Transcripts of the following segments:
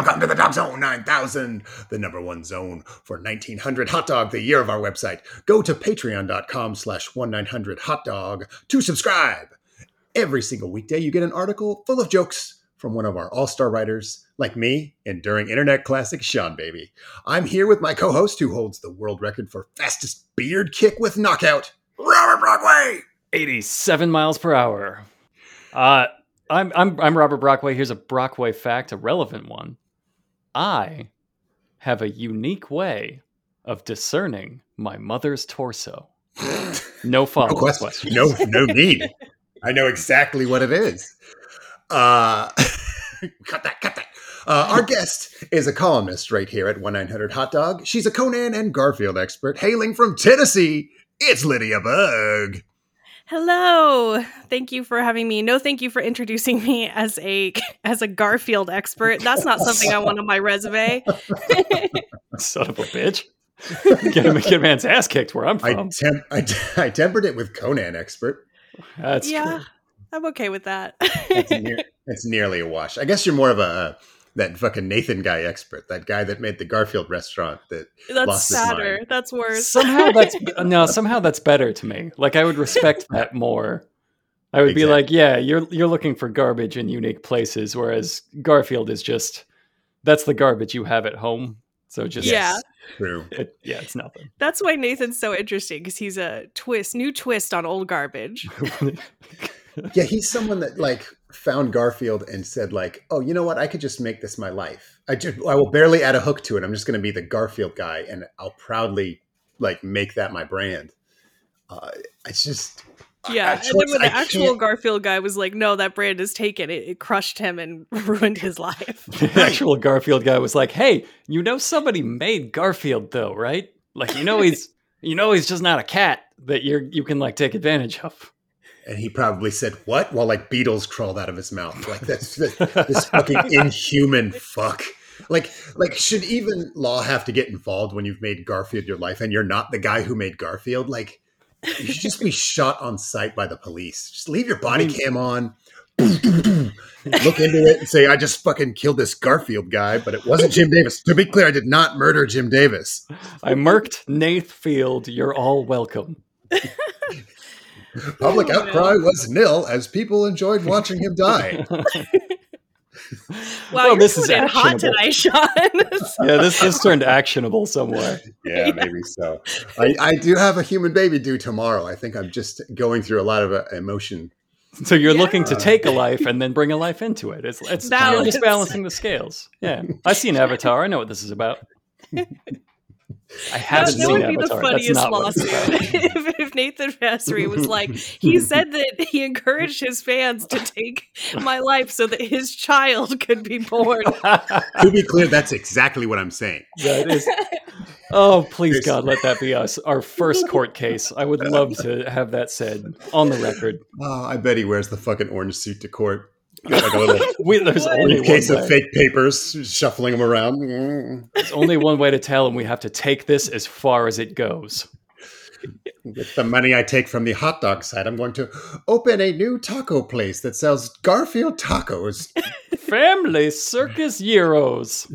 Welcome to the Dogg Zzone 9000, the number one zone for 1900 hot dog, the year of our website. Go to patreon.com slash 1900 hot dog to subscribe. Every single weekday, you get an article full of jokes from one of our all star writers, like me, enduring internet classic Seanbaby. I'm here with my co host, who holds the world record for fastest beard kick with knockout, Robert Brockway. 87 miles per hour. Uh, I'm, I'm, I'm Robert Brockway. Here's a Brockway fact, a relevant one. I have a unique way of discerning my mother's torso. No follow No question. No, no need. I know exactly what it is. Uh, cut that, cut that. Uh, our guest is a columnist right here at 1 900 Hot Dog. She's a Conan and Garfield expert hailing from Tennessee. It's Lydia Bugg. Hello. Thank you for having me. No, thank you for introducing me as a as a Garfield expert. That's not something I want on my resume. Son of a bitch. Get a, get a man's ass kicked where I'm I, from. temp- I, I tempered it with Conan expert. That's yeah, true. I'm okay with that. It's, near, it's nearly a wash. I guess you're more of a uh, that fucking Nathan guy expert, that guy that made the Garfield restaurant. That That's lost his sadder. mind. That's worse. Somehow that's no. Somehow that's better to me. Like I would respect that more. I would be like, yeah, you're you're looking for garbage in unique places, whereas Garfield is just that's the garbage you have at home. So just Yeah. true. it, yeah, it's nothing. That's why Nathan's so interesting because he's a twist, new twist on old garbage. Yeah, he's someone that like found Garfield and said like, "Oh, you know what? I could just make this my life. I just I will barely add a hook to it. I'm just going to be the Garfield guy, and I'll proudly like make that my brand." Uh, it's just Yeah, I- and then when the I actual can't- Garfield guy was like, "No, that brand is taken," it, it crushed him and ruined his life. the actual Garfield guy was like, "Hey, you know somebody made Garfield though, right? Like you know he's you know he's just not a cat that you're you can like take advantage of." And he probably said what while like beetles crawled out of his mouth. Like that's this fucking inhuman fuck. Like like should even law have to get involved when you've made Garfield your life and you're not the guy who made Garfield? Like you should just be shot on sight by the police. Just leave your body mm. cam on. Look into it and say, I just fucking killed this Garfield guy, but it wasn't Jim Davis. To be clear, I did not murder Jim Davis. I murked Nath Field. You're all welcome. Public no. outcry was nil as people enjoyed watching him die. Wow, Well, you're this is coming in hot actionable. tonight, Sean. Yeah, this this turned actionable somewhere. Yeah, maybe so. I, I do have a human baby due tomorrow. I think I'm just going through a lot of uh, emotion. So you're Yeah. looking to take a life and then bring a life into it. It's it's you're Balance. just balancing the scales. Yeah, I've seen Avatar. I know what this is about. I That, haven't that seen would be the Avatar. That's funniest not what it's lawsuit if, if Nathan Vassery was like, he said that he encouraged his fans to take my life so that his child could be born. To be clear, that's exactly what I'm saying. that is. Oh, please God, let that be us. Our first court case. I would love to have that said on the record. Oh, I bet he wears the fucking orange suit to court. Got like a little We, there's only case of fake papers, shuffling them around. There's only one way to tell, and we have to take this as far as it goes. With the money I take from the hot dog side, I'm going to open a new taco place that sells Garfield tacos. Family Circus Euros.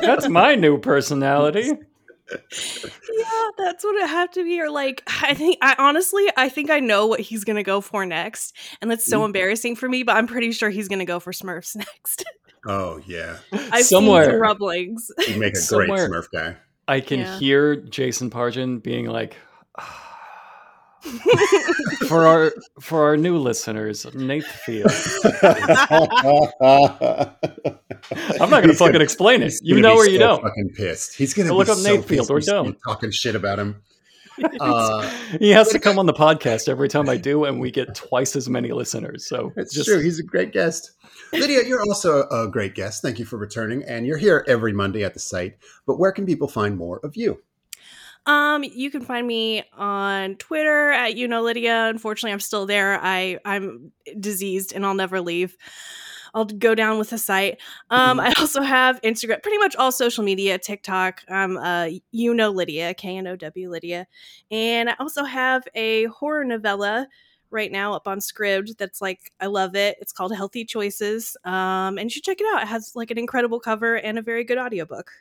That's my new personality. yeah, that's what it had to be. Or like, I think, I honestly, I think I know what he's gonna go for next, and that's so Mm. embarrassing for me. But I'm pretty sure he's gonna go for Smurfs next. Oh yeah, I've Somewhere- seen some rumblings. he'd make a great Somewhere- Smurf guy. I can Yeah. hear Jason Pargin being like, for our for our new listeners, Nate Field. I'm not going to fucking explain it. You know or you so don't. Fucking pissed. He's gonna Go be look up so Nate Field or don't. Talking shit about him. Uh, he has to come on the podcast every time I do, and we get twice as many listeners. So it's just true. He's a great guest. Lydia, you're also a great guest. Thank you for returning, and you're here every Monday at the site. But where can people find more of you? Um, you can find me on Twitter at you know Lydia. Unfortunately, I'm still there. I I'm diseased and I'll never leave. I'll go down with the site. Um, I also have Instagram, pretty much all social media, TikTok. Um, uh, you know Lydia, K N O W Lydia, and I also have a horror novella right now up on Scribd. That's like I love it. It's called Healthy Choices, um, and you should check it out. It has like an incredible cover and a very good audiobook.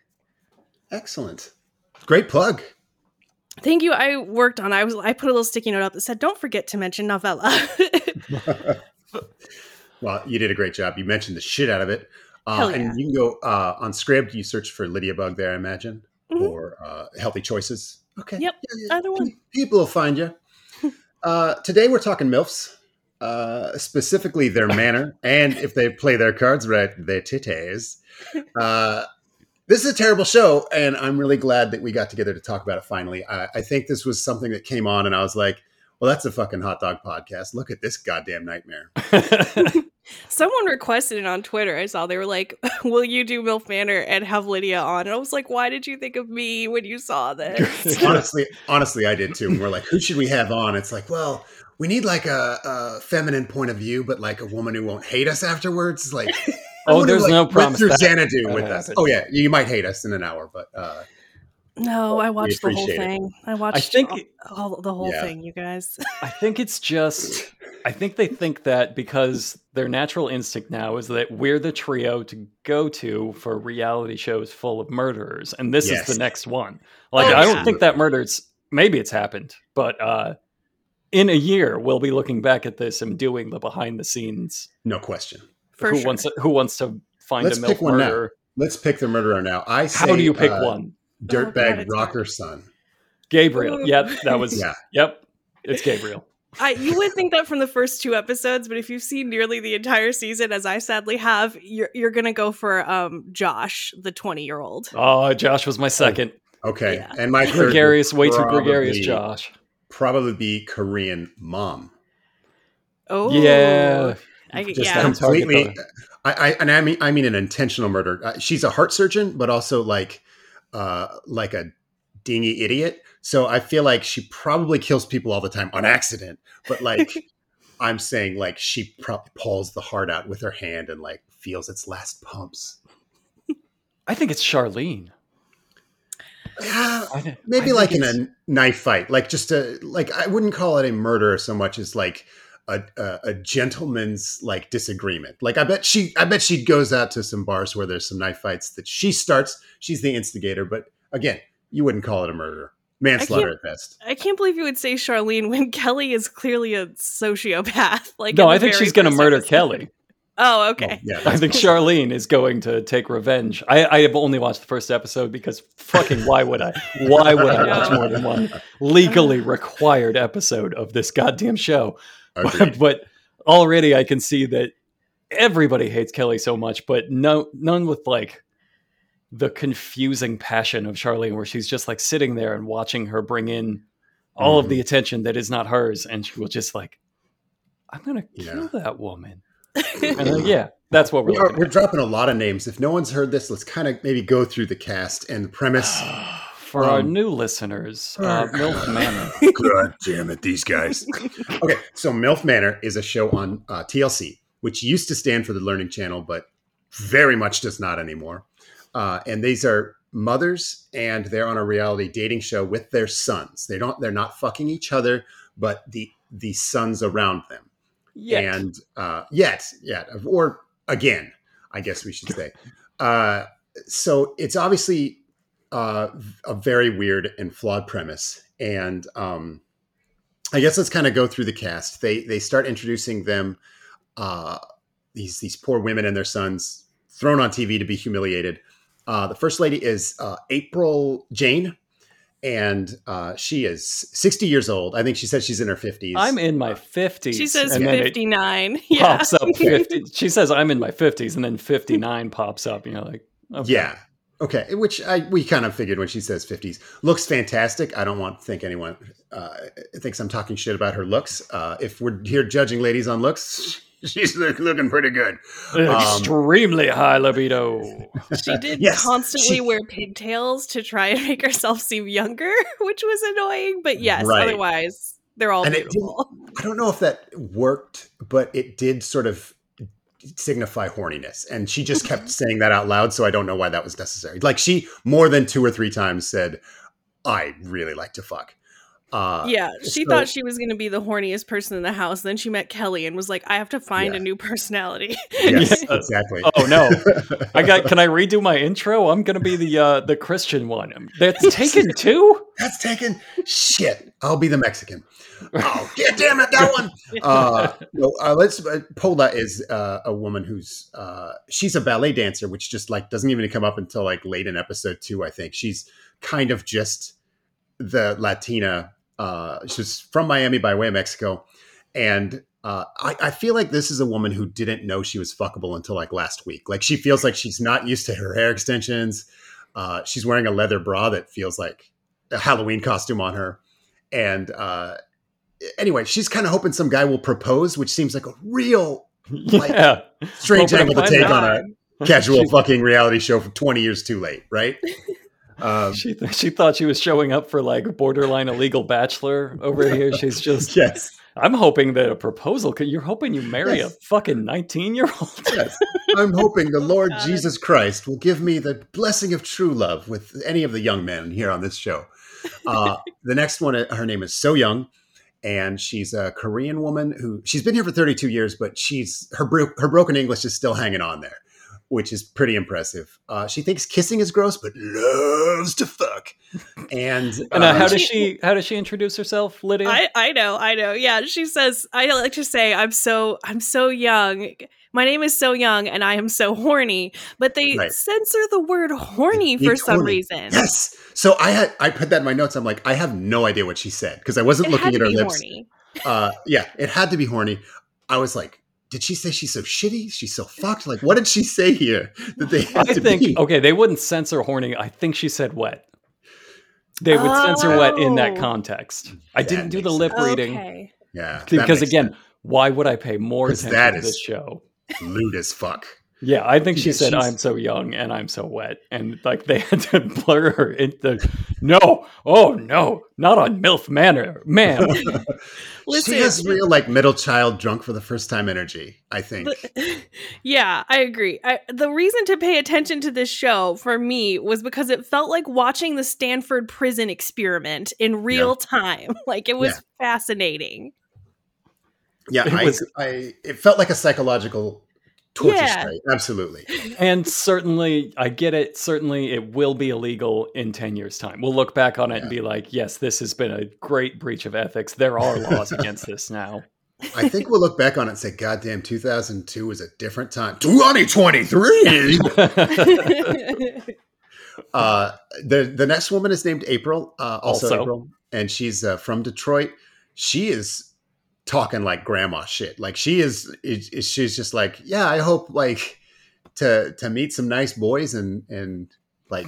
Excellent. Great plug. Thank you. I worked on. I was. I put a little sticky note up that said, "Don't forget to mention novella." well, you did a great job. You mentioned the shit out of it. Uh, yeah. And you can go uh, on Scribd. You search for Lydia Bugg there, I imagine, Mhm. or uh, Healthy Choices. Okay. Yep, either one. People will find you. Uh, today we're talking MILFs, uh, specifically their manner, and if they play their cards right, their titties. This is a terrible show, and I'm really glad that we got together to talk about it finally. I, I think this was something that came on, and I was like, well, that's a fucking hot dog podcast. Look at this goddamn nightmare. Someone requested it on Twitter. I saw they were like, "Will you do MILF Manor and have Lydia on?" And I was like, "Why did you think of me when you saw this?" honestly, honestly, I did too. And we're like, who should we have on? It's like, well, we need like a, a feminine point of view, but like a woman who won't hate us afterwards. Like, Oh, there's like, no went promise through that- Xanadu that with us. Oh yeah, you might hate us in an hour, but uh, no, I watched the whole appreciate it. thing. I watched I think- all, all- the whole Yeah. thing, you guys. I think it's just I think they think that because their natural instinct now is that we're the trio to go to for reality shows full of murderers, and this Yes. is the next one. Like Oh, I don't yeah. think that murder's maybe it's happened, but uh in a year we'll be looking back at this and doing the behind the scenes. no question. For who sure. wants who wants to find Let's a pick milf one now. murderer? Let's pick the murderer now. I say, How do you pick uh, one? Oh, God, Dirtbag it's rocker son. Gabriel. Ooh. Yep, that was Yeah, yep. It's Gabriel. I you would think that from the first two episodes, but if you've seen nearly the entire season, as I sadly have, you're you're gonna go for um Josh, the twenty year old. Oh, Josh was my second. okay. Yeah. And my third Gregarious, way too gregarious Josh. Probably be Korean mom. Oh Yeah. I, just yeah. Completely. I, I and I mean I mean an intentional murder. Uh, she's a heart surgeon, but also like uh like a dingy idiot. So I feel like she probably kills people all the time on accident. But like I'm saying, like she probably pulls the heart out with her hand and like feels its last pumps. I think it's Charlene. Yeah, maybe like in a knife fight, like just a like I wouldn't call it a murder so much as like a, a a gentleman's like disagreement. Like I bet she I bet she goes out to some bars where there's some knife fights that she starts. She's the instigator, but again, you wouldn't call it a murder. Manslaughter at best. I can't believe you would say Charlene when Kelly is clearly a sociopath. Like no, I think she's going to murder episode. Kelly. Oh, oh okay. Oh, yeah, I think Charlene is going to take revenge. I, I have only watched the first episode because fucking why would I? Why would I watch more than one legally required episode of this goddamn show? Agreed. but already I can see that everybody hates Kelly so much, but no none with like the confusing passion of Charlene, where she's just like sitting there and watching her bring in all of Mhm. the attention that is not hers, and she will just like, I'm gonna Yeah. kill that woman. And like, yeah, that's what we're we are, we're at. dropping a lot of names. If no one's heard this, let's kind of maybe go through the cast and the premise. For our Um, new listeners, uh, MILF Manor. God damn it, these guys. okay, so MILF Manor is a show on uh, TLC, which used to stand for the Learning Channel, but very much does not anymore. Uh, and these are mothers, and they're on a reality dating show with their sons. They don't. They're not fucking each other, but the the sons around them. Yeah. And uh, yet, yet, or again, I guess we should say. Uh, so it's obviously uh, a very weird and flawed premise, and um, I guess let's kind of go through the cast. They they start introducing them uh, these these poor women and their sons thrown on TV to be humiliated. Uh, the first lady is uh, April Jane, and uh, she is sixty years old. I think she says she's in her fifties. I'm in my 50s. She says and then it 59. Yeah. pops up 50. She says I'm in my 50s, and then 59 pops up. You know, like, okay. Yeah. Okay, which I we kind of figured when she says fifties looks fantastic. I don't want to think anyone uh, thinks I'm talking shit about her looks. Uh, if we're here judging ladies on looks, she's look, looking pretty good. Um, Extremely high libido. She did Yes, constantly she- wear pigtails to try and make herself seem younger, which was annoying. But yes, Right. otherwise, they're all And it beautiful. I don't know if that worked, but it did sort of signify horniness, and she just kept saying that out loud. So I don't know why that was necessary. Like she more than two or three times said, "I really like to fuck." Uh, yeah, she so- thought she was going to be the horniest person in the house. Then she met Kelly and was like, "I have to find Yeah. a new personality." Yes, exactly. Oh no. I got. Can I redo my intro? I'm gonna be the uh, the Christian one. That's taken too. That's taken. Shit, I'll be the Mexican. Oh, yeah, damn it, that one. Uh, no, uh, let's. Uh, Pola is uh, a woman who's uh, she's a ballet dancer, which just like doesn't even come up until like late in episode two. I think she's kind of just the Latina. Uh, she's from Miami by way of Mexico, and uh, I, I feel like this is a woman who didn't know she was fuckable until like last week. Like she feels like she's not used to her hair extensions. Uh, she's wearing a leather bra that feels like a Halloween costume on her, and uh, anyway, she's kind of hoping some guy will propose, which seems like a real Like- yeah. strange angle to take find on a casual fucking reality show for 20 years too late, right? Um, She th- she thought she was showing up for like borderline illegal bachelor over here. She's just. yes, I'm hoping that a proposal. You're hoping you marry Yes. a fucking 19 year old. yes. I'm hoping the Lord God. Jesus Christ will give me the blessing of true love with any of the young men here on this show. Uh, the next one, uh, her name is So Young, and she's a Korean woman who she's been here for 32 years, but she's her her broken English is still hanging on there, which is pretty impressive. Uh, she thinks kissing is gross, but loves to fuck. And, And uh, uh, how does she how does she introduce herself, Lydia? I, I know, I know. Yeah, she says I like to say I'm so I'm so young. My name is so young and I am so horny, but they Right. censor the word horny Need for some horny. reason. Yes. So I had I put that in my notes. I'm like, I have no idea what she said because I wasn't It looking had at to her be lips. horny. Uh, yeah, it had to be horny. I was like, did she say she's so shitty? She's so fucked? Like, what did she say here that they had I to think be? okay, they wouldn't censor horny. I think she said wet. They would censor wet in that Oh. context. I That didn't do the makes lip reading Okay. Yeah, because makes again, why would I pay more attention that to is- this show? sense. lewd as fuck. Yeah, I think she Yeah, said she's- I'm so young and I'm so wet, and like they had to blur her into no, oh no, not on MILF Manor, ma'am. Listen, she has real like middle child drunk for the first time energy. I think. The- yeah, I agree. I, the reason to pay attention to this show for me was because it felt like watching the Stanford prison experiment in real time. Like it was Yeah. fascinating. yeah, it I, was- I. It felt like a psychological torture Yeah. straight. Absolutely. and certainly, I get it. Certainly, it will be illegal in ten years' time. We'll look back on it and be like, yes, this has been a great breach of ethics. There are laws against this now. I think we'll look back on it and say, "God damn, 2002 was a different time." 2023. Uh, the the next woman is named April, uh, also, Also. April, and she's uh, from Detroit. She is talking like grandma shit. Like she is, is, is- she's just like, yeah, I hope like to to meet some nice boys and and like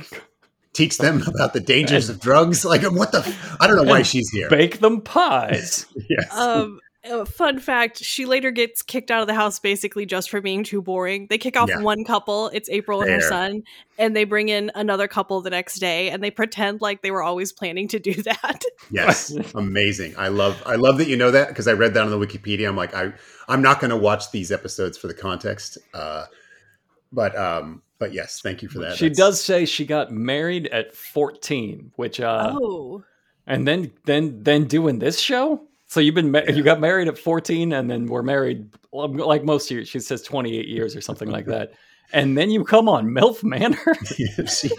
teach them about the dangers of drugs. Like what the? I don't know why she's here. Bake them pies. Yes. um, uh, fun fact: She later gets kicked out of the house basically just for being too boring. They kick off Yeah. one couple; it's April and her son, and they bring in another couple the next day, and they pretend like they were always planning to do that. Yes, amazing. I love I love that you know that because I read that on the Wikipedia. I'm like I I'm not going to watch these episodes for the context. Uh, but um, but yes, thank you for that. She That's- does say she got married at 14, which uh, oh, and then then then doing this show. So you've been ma- you got married at 14, and then we're married like most years. She says 28 years or something like that, and then you come on MILF Manor. she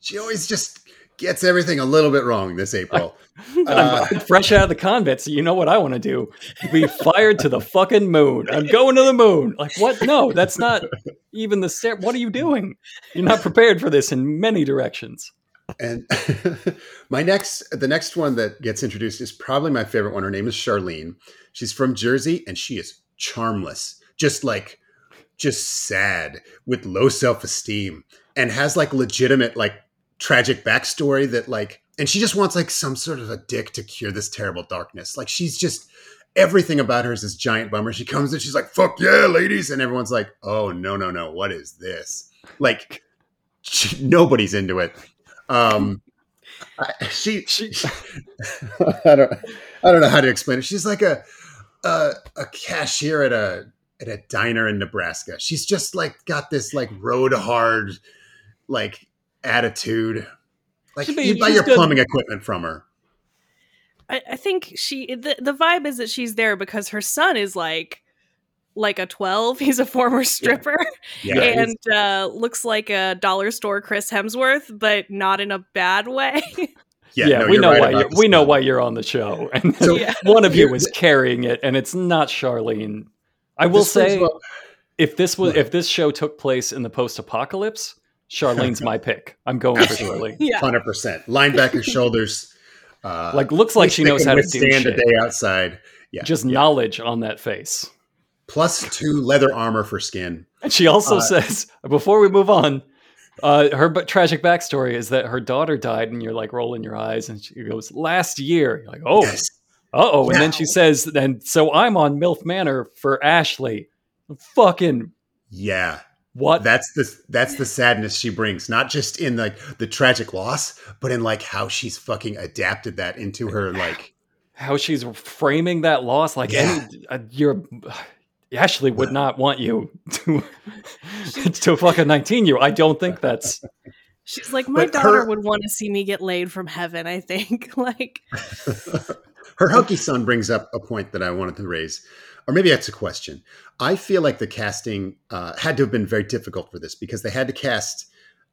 she always just gets everything a little bit wrong. This April. Uh, I'm fresh out of the convent, so you know what I want to do: be fired to the fucking moon. I'm going to the moon. Like what? No, that's not even the step. What are you doing? You're not prepared for this in many directions. And my next the next one that gets introduced is probably my favorite one. Her name is Charlene. She's from Jersey and she is charmless. Just like just sad with low self-esteem and has like legitimate like tragic backstory that like and she just wants like some sort of a dick to cure this terrible darkness. Like she's just everything about her is this giant bummer. She comes and she's like, fuck yeah, ladies. And everyone's like, oh no, no, no, what is this? Like she, nobody's into it. Um I, she, She- I don't I don't know how to explain it. She's like a a, a cashier at a at a diner in Nebraska. She's just like got this like road hard like attitude. Like be- you buy your good. plumbing equipment from her. I, I think she the, the vibe is that she's there because her son is like like a 12 he's a former stripper Yeah, and uh looks like a dollar store chris hemsworth but not in a bad way Yeah, no, we know right why you're, we know why you're on the show, and So- one of you is carrying it, and it's not Charlene. I will This say, up- if this was What? if this show took place in the post-apocalypse, Charlene's my pick. I'm going for Charlene. yeah hundred percent linebacker shoulders. Uh, Like, looks like she knows how to stand withstand a day outside. Yeah, Just yeah. knowledge on that face. Plus two leather armor for skin. And she also Uh, says, before we move on, uh, her b- tragic backstory is that her daughter died, and you're like rolling your eyes, and she goes, "Last year." You're like, "Oh, Yes. uh oh," and Yeah. then she says, "And so I'm on MILF Manor for Ashley." Fucking Yeah, what? that's the that's the sadness she brings, not just in like the tragic loss, but in like how she's fucking adapted that into her like. How she's framing that loss, like Yeah. any, uh, you're. Ashley would not want you to to fuck a 19 year. I don't think that's she's like my But daughter her- would want to see me get laid from heaven i think like her hunky son brings up a point that I wanted to raise, or maybe that's a question. I feel like the casting uh, had to have been very difficult for this because they had to cast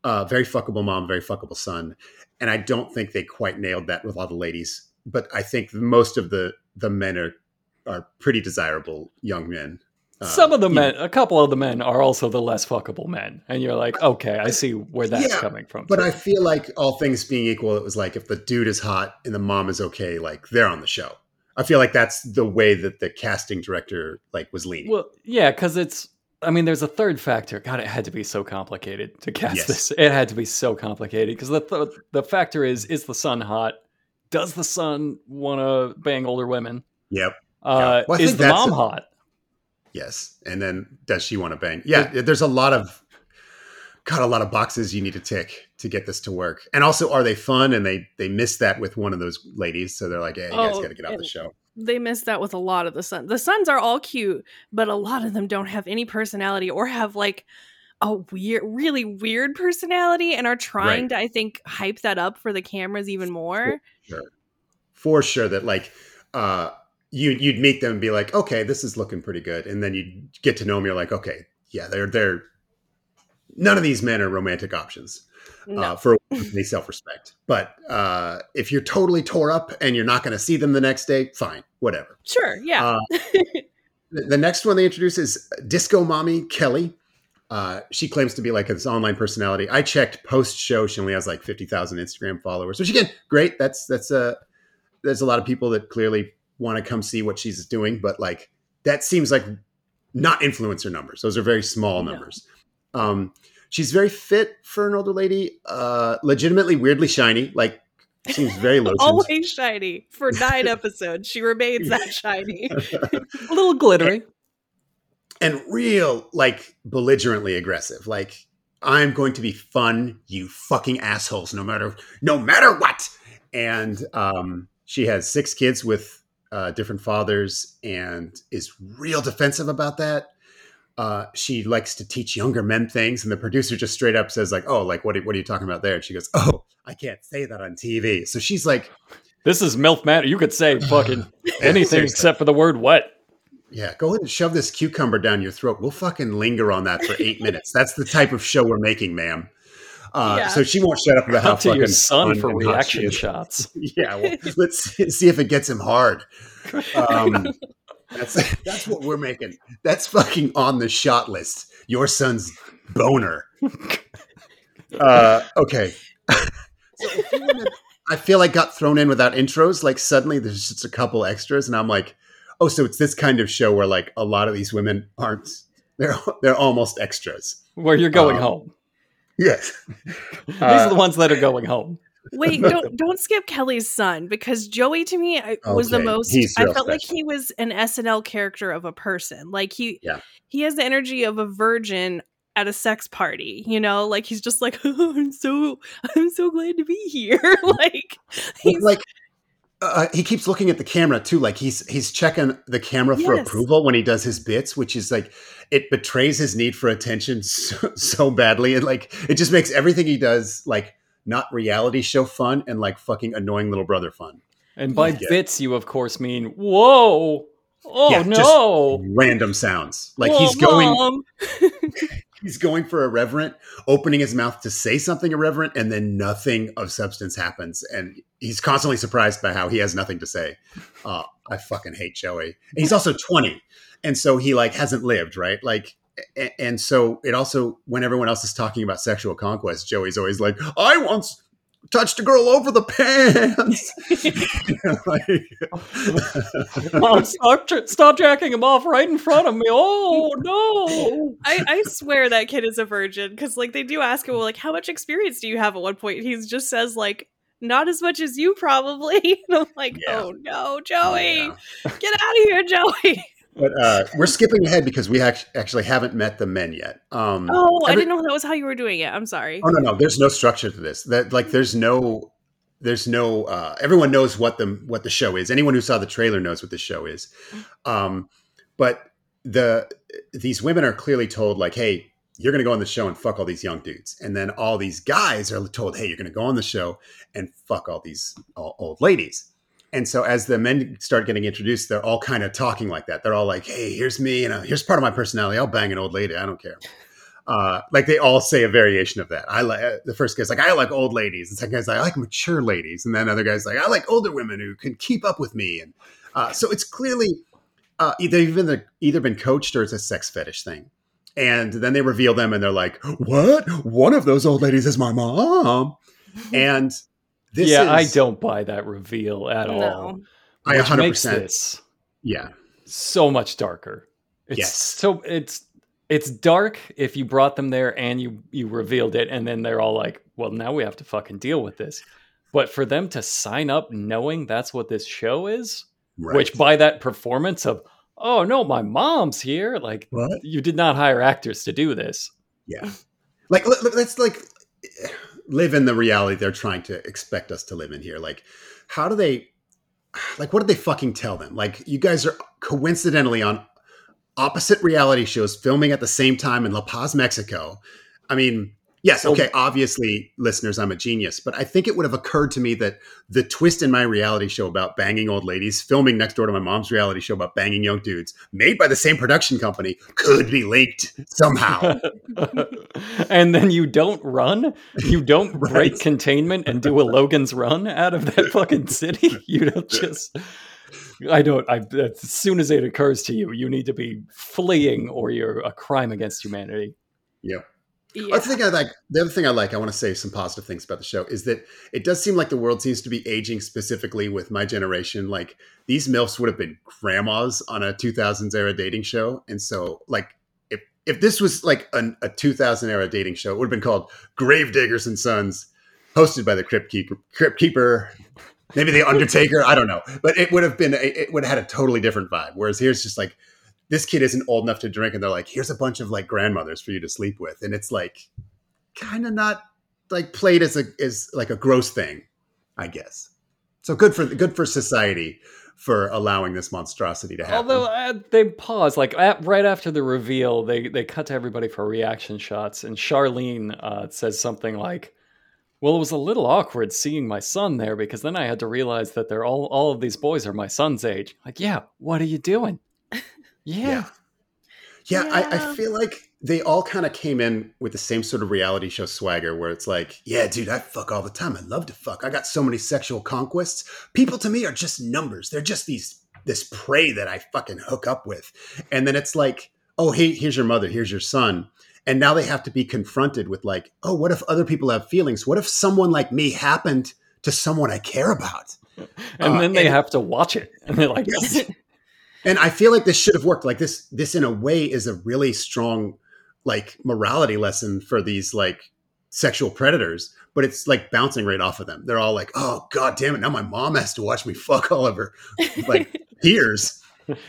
a very fuckable mom, very fuckable son, and I don't think they quite nailed that with all the ladies. But I think most of the the men are are pretty desirable young men. Uh, Some of the men, a couple of the men are also the less fuckable men. And you're like, okay, I see where that's Yeah, coming from. But I feel like all things being equal, it was like if the dude is hot and the mom is okay, like they're on the show. I feel like that's the way that the casting director like was leaning. well, yeah, because it's, I mean, there's a third factor. God, it had to be so complicated to cast Yes. this. It had to be so complicated because the, th- the factor is, is the son hot? Does the son want to bang older women? yep. Uh, Well, is the mom a- hot? Yes. And then does she want to bang? Yeah. There's a lot of got a lot of boxes you need to tick to get this to work. And also, are they fun? And they they missed that with one of those ladies, so they're like, "Hey, you guys Oh, got to get off the show." they missed that with a lot of the sons the sons are all cute but a lot of them don't have any personality or have like a weird really weird personality and are trying Right. to i think hype that up for the cameras even more Sure, For sure, that like uh, you you'd meet them and be like, "Okay, this is looking pretty good," and then you get to know them. You're like, "Okay, yeah, they're they're none of these men are romantic options." no uh, for any self respect. But uh, if you're totally tore up and you're not going to see them the next day, fine, whatever. sure yeah Uh, the, next one they introduce is Disco Mommy Kelly. Uh, she claims to be like this online personality. I checked post show; she only has like fifty thousand Instagram followers, which again, great. That's that's a there's a lot of people that clearly want to come see what she's doing, but like that seems like not influencer numbers. Those are very small No. numbers. Um, she's very fit for an older lady. Uh, legitimately weirdly shiny. Like seems very low. always shiny for nine episodes she remains that shiny A little glittery. and real like belligerently aggressive like i'm going to be fun you fucking assholes no matter no matter what and um she has six kids with uh different fathers and is real defensive about that uh she likes to teach younger men things and the producer just straight up says like oh like what are, what are you talking about there and she goes oh i can't say that on tv so she's like This is MILF Matter. You could say fucking anything except for the word wet. Yeah, go ahead and shove this cucumber down your throat. We'll fucking linger on that for eight minutes. That's the type of show we're making, ma'am. Uh, Yeah. So she won't shut up about how to fucking your son fun for and hot she reaction shots. Yeah, well, let's see see if it gets him hard. Um, that's that's what we're making. That's fucking on the shot list. Your son's boner. Uh, okay. so a I feel like got thrown in without intros. Like suddenly there's just a couple extras, and I'm like, oh, so it's this kind of show where like a lot of these women aren't. They're they're almost extras. Where you're going Um, home. Yes. These uh, are the ones that are going home. Wait, don't don't skip Kelly's son because Joey to me I- was the most. I real felt like he was an SNL character of a person. Like he, Yeah. he has the energy of a virgin at a sex party. You know, like he's just like, oh, I'm so, I'm so glad to be here. like he's like uh, he keeps looking at the camera too like he's he's checking the camera for Yes. approval when he does his bits which is like it betrays his need for attention so, so badly and like it just makes everything he does like not reality show fun and like fucking annoying little brother fun And by Yeah. bits, you of course mean whoa. Oh Yeah, just- no! Random sounds. Like Oh, he's going Mom. he's going for irreverent, opening his mouth to say something irreverent, and then nothing of substance happens. And he's constantly surprised by how he has nothing to say. Uh, I fucking hate Joey. And he's also 20. And so he like hasn't lived, right? Like and so it also when everyone else is talking about sexual conquest, Joey's always like, I once touched a girl over the pants. Like- stop, j- stop jacking him off right in front of me. Oh no! I, I swear that kid is a virgin because like they do ask him well, like how much experience do you have at one point he just says like not as much as you probably and i'm like Yeah. oh no joey Yeah. get out of here joey But uh, we're skipping ahead because we act- actually haven't met the men yet. Um, oh i didn't know that was how you were doing it i'm sorry Oh no, no. There's no structure to this. That like there's no there's no uh everyone knows what the what the show is. Anyone who saw the trailer knows what the show is. Um but the these women are clearly told like, hey, you're gonna go on the show and fuck all these young dudes. And then all these guys are told, hey, you're gonna go on the show and fuck all these all, old ladies. And so as the men start getting introduced, they're all kind of talking like that. They're all like, hey, here's me, and uh, here's part of my personality. I'll bang an old lady. I don't care uh, like they all say a variation of that. I like the first guy's like, I like old ladies. The second guy's like, I like mature ladies, and then other guy's like, I like older women who can keep up with me. And uh, so it's clearly uh, they've either either been coached or it's a sex fetish thing. And then they reveal them, and they're like, "What? One of those old ladies is my mom." And this yeah, I don't buy that reveal at all. I Which 100 makes percent. this Yeah, so much darker. It's Yes. so it's it's dark if you brought them there and you you revealed it, and then they're all like, "Well, now we have to fucking deal with this." But for them to sign up knowing that's what this show is, right. which by that performance of, "Oh no, my mom's here," like what? you did not hire actors to do this. Yeah. Like let- let- let's like live in the reality they're trying to expect us to live in here. Like how do they like what did they fucking tell them? Like you guys are coincidentally on opposite reality shows filming at the same time in La Paz, Mexico. I mean, yes, Well- okay, obviously listeners I'm a genius, but I think it would have occurred to me that the twist in my reality show about banging old ladies filming next door to my mom's reality show about banging young dudes made by the same production company could be linked somehow. and then you don't run, you don't break containment and do a Logan's run out of that fucking city. You don't just. I don't. I as soon as it occurs to you, you need to be fleeing, or you're a crime against humanity. yeah. Yeah. I think I like the other thing I like. I want to say some positive things about the show is that it does seem like the world seems to be aging specifically with my generation. Like these milfs would have been grandmas on a 2000s era dating show, and so like if if this was like an, a 2000 era dating show, it would have been called Gravediggers and Sons, hosted by the Crypt Keeper. Crypt Keeper. Maybe the Undertaker, I don't know, but it would have been it would have had a totally different vibe. Whereas here's just like this kid isn't old enough to drink and they're like here's a bunch of like grandmothers for you to sleep with and it's like kind of not like played as a as like a gross thing i guess so good for good for society for allowing this monstrosity to happen Although uh, they pause, like at, right after the reveal, they they cut to everybody for reaction shots, and Charlene uh, says something like, "Well, it was a little awkward seeing my son there because then I had to realize that they're all all of these boys are my son's age." Like, yeah, what are you doing? Yeah, yeah, I, I feel like they all kind of came in with the same sort of reality show swagger where it's like yeah dude i fuck all the time. I love to fuck. I got so many sexual conquests. People to me are just numbers. They're just these this prey that i fucking hook up with. And then it's like oh hey here's your mother. Here's your son. And now they have to be confronted with like oh what if other people have feelings? What if someone like me happened to someone i care about? And Uh, then they and- have to watch it, and they're like, and i feel like this should have worked like this this in a way is a really strong like morality lesson for these like sexual predators but it's like bouncing right off of them they're all like oh god damn it now my mom has to watch me fuck all of her like peers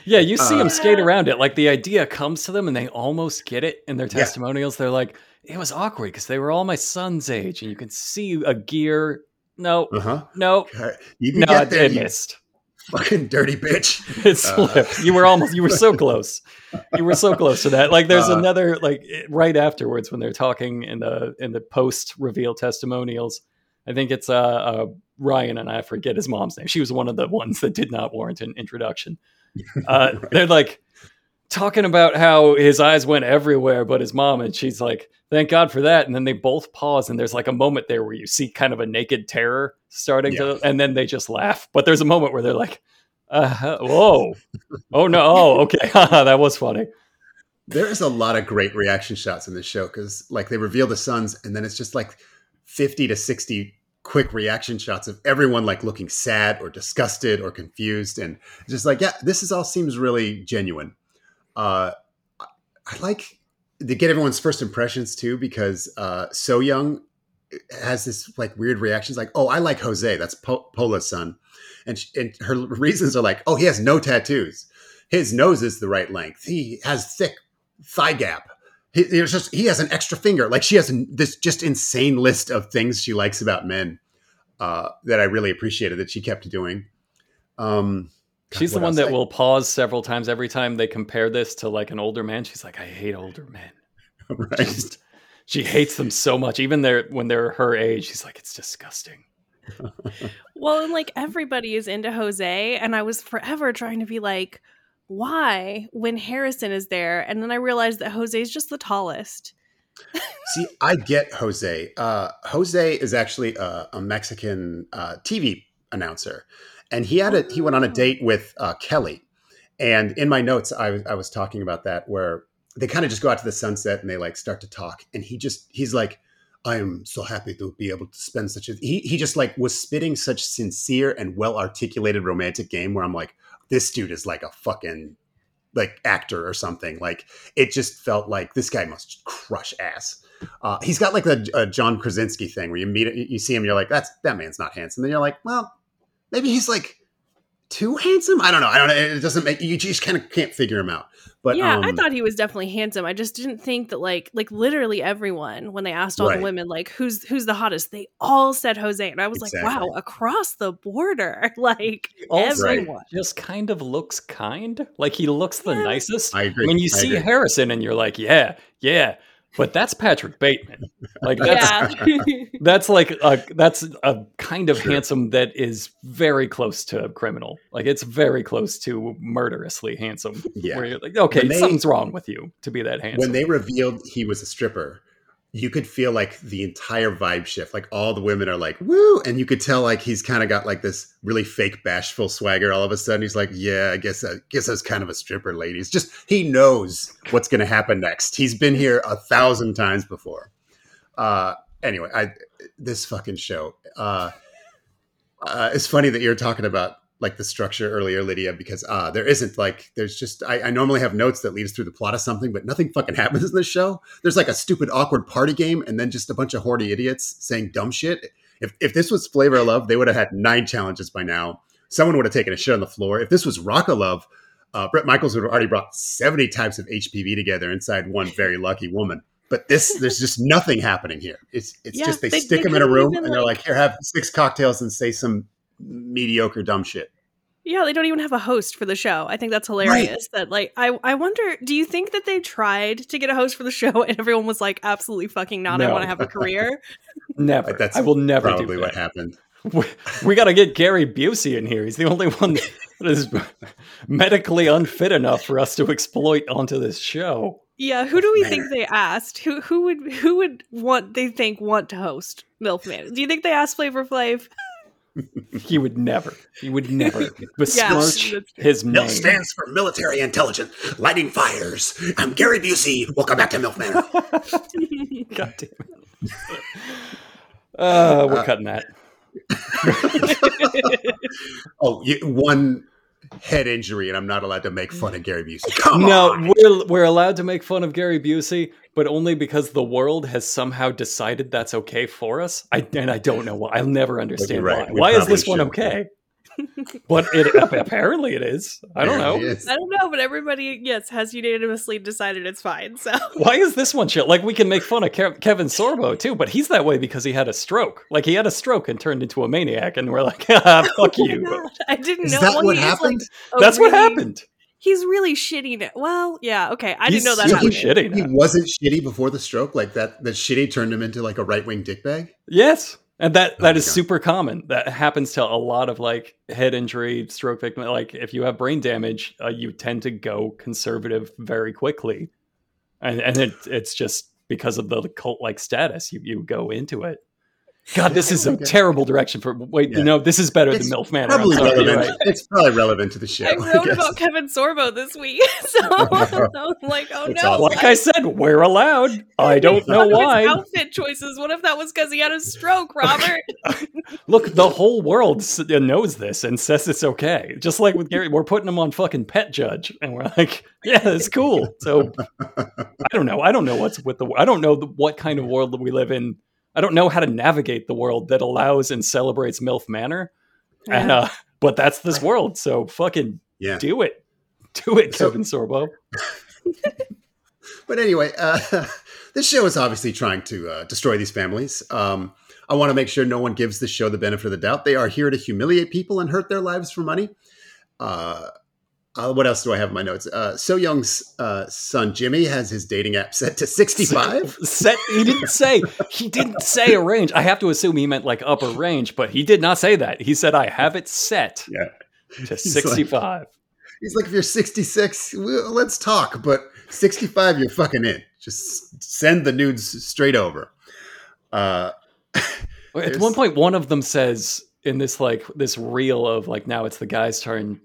Yeah, you see Uh, them skate around it. Like the idea comes to them and they almost get it in their Yeah. testimonials. They're like, it was awkward because they were all my son's age. And you can see a gear. No, uh-huh no, you can no, get it, there it you missed. Fucking dirty bitch It slipped. you were almost, you were so close. You were so close to that. Like there's Uh, another, like right afterwards when they're talking in the, in the post reveal testimonials, I think it's uh, uh, Ryan and I forget his mom's name. She was one of the ones that did not warrant an introduction. Uh, Right. They're like talking about how his eyes went everywhere, but his mom, and she's like, "Thank God for that." And then they both pause, and there's like a moment there where you see kind of a naked terror starting to, and then they just laugh. But there's a moment where they're like, uh, "Whoa, oh no, oh okay, that was funny." There is a lot of great reaction shots in this show because, like, they reveal the sons, and then it's just like fifty to sixty quick reaction shots of everyone like looking sad or disgusted or confused, and just like, yeah, this is all seems really genuine. Uh, I like to get everyone's first impressions too because uh, So Young has this like weird reactions, like, "Oh, I like Jose. That's po- Pola's son," and sh- and her reasons are like, "Oh, he has no tattoos. His nose is the right length. He has thick thigh gap. He, there's just he has an extra finger. Like she has this just insane list of things she likes about men uh, that I really appreciated that she kept doing. Um, She's the one that I- will pause several times every time they compare this to like an older man. She's like, I hate older men. right? Just, she hates them so much. Even they're when they're her age, she's like, it's disgusting. Well, and like everybody is into Jose, and I was forever trying to be like, why when Harrison is there? And then I realized that Jose is just the tallest. See, I get Jose. Uh, Jose is actually a, a Mexican uh, TV announcer, and he had a he went on a Oh. date with uh, Kelly. And in my notes, I was I was talking about that where they kind of just go out to the sunset and they like start to talk, and he just he's like, "I am so happy to be able to spend such a." He he just like was spitting such sincere and well articulated romantic game where I'm like, this dude is like a fucking like actor or something. Like it just felt like this guy must crush ass. Uh, he's got like a, a John Krasinski thing where you meet you see him, you're like, that's that man's not handsome. Then you're like, well, maybe he's like too handsome. I don't know. I don't know. It doesn't make you just kind of can't figure him out. But yeah, I um, thought he was definitely handsome. I just didn't think that like like literally everyone when they asked all Right. the women like who's who's the hottest, they all said Jose, and I was like, wow, across the border, like Also, Right. everyone. just kind of looks kind. Like he looks the Yeah. nicest. I agree. When you I see agree. Harrison and you're like, yeah, yeah, but that's Patrick Bateman. Like that's Yeah, that's like a that's a kind of Sure. handsome that is very close to a criminal. Like it's very close to murderously handsome. Yeah. Where you're like, okay, When they- something's wrong with you to be that handsome. when they revealed he was a stripper, you could feel like the entire vibe shift. Like all the women are like, woo. And you could tell like he's kind of got like this really fake bashful swagger. All of a sudden he's like, yeah, I guess I guess I was kind of a stripper, ladies. Just he knows what's gonna happen next. He's been here a thousand times before. Uh anyway, I this fucking show. Uh uh, it's funny that you're talking about like the structure earlier, Lydia, because uh, there isn't like there's just I, I normally have notes that lead us through the plot of something, but nothing fucking happens in this show. There's like a stupid awkward party game, and then just a bunch of horny idiots saying dumb shit. If if this was Flavor of Love, they would have had nine challenges by now. Someone would have taken a shit on the floor. If this was Rock of Love, uh, Bret Michaels would have already brought 70 types of HPV together inside one very lucky woman. But this, there's just nothing happening here. It's it's Yeah, just they, they- stick they them in a room and they're like- like, here, have six cocktails and say some mediocre dumb shit. yeah, they don't even have a host for the show. I think that's hilarious. That like I I wonder, do you think that they tried to get a host for the show and everyone was like, absolutely fucking not. I want to have a career. never. Like, that's I will never Probably do what that. happened. We, we got to get Gary Busey in here. He's the only one that is medically unfit enough for us to exploit onto this show. Yeah, who do we Man. think they asked? Who who would who would want they think want to host MILF Man? Do you think they asked Flavor Flav? He would never. He would never besmirch that's true. his MILF name. stands for military intelligence, lighting fires. I'm Gary Busey. Welcome back to MILF Manor. God damn it. Uh, we're Uh, cutting that. oh, you, one head injury, and I'm not allowed to make fun of Gary Busey. Come No, on. we're we're allowed to make fun of Gary Busey, but only because the world has somehow decided that's okay for us. I and I don't know why. I'll never understand right. why. We Why is this one okay? but it apparently it is. I don't know. I don't know, but everybody yes has unanimously decided it's fine. So Why is this one chill? Like we can make fun of Ke- Kevin Sorbo too, but he's that way because he had a stroke. Like he had a stroke and turned into a maniac, and we're like, ah, fuck Oh you. God, I didn't Is know. that Well, what he is, like, happened? a That's what happened. He's really shitty. Now. Well, yeah, okay. I He's didn't know that. super happened. shitty He wasn't shitty before the stroke, like that. That shitty turned him into like a right wing dickbag. Yes, And that Oh that my is God. super common. That happens to a lot of like head injury, stroke victim. Like if you have brain damage, uh, you tend to go conservative very quickly, and and it, it's just because of the cult like status. You you go into it. God, this is a terrible direction for. Wait, Yeah. you know, this is better It's than MILF Manor. Probably sorry, relevant. right. It's probably relevant to the show. I wrote guess. about Kevin Sorbo this week, so I'm like, oh That's no! awesome. Like I said, we're allowed. I don't know What his why. outfit choices. What if that was because he had a stroke, Robert? Look, the whole world uh, knows this and says it's okay. Just like with Gary, we're putting him on fucking Pet Judge, and we're like, yeah, it's cool. So I don't know. I don't know what's with the. I don't know the, what kind of world that we live in. I don't know how to navigate the world that allows and celebrates MILF Manor. And uh, but that's this world. So fucking Yeah. do it. Do it, So- Kevin Sorbo. But anyway, uh, this show is obviously trying to uh, destroy these families. Um, I want to make sure no one gives this show the benefit of the doubt. They are here to humiliate people and hurt their lives for money. Uh, uh, what else do I have in my notes? Uh, So Young's uh, son Jimmy has his dating app set to 65. Set. He didn't say. He didn't say a range. I have to assume he meant like upper range, but he did not say that. He said I have it set Yeah. to like- sixty-five. He's like, if you're 66, well, let's talk. But 65, you're fucking in. Just send the nudes straight over. Uh, At one point, one of them says in this like this reel of like now it's the guy's turn.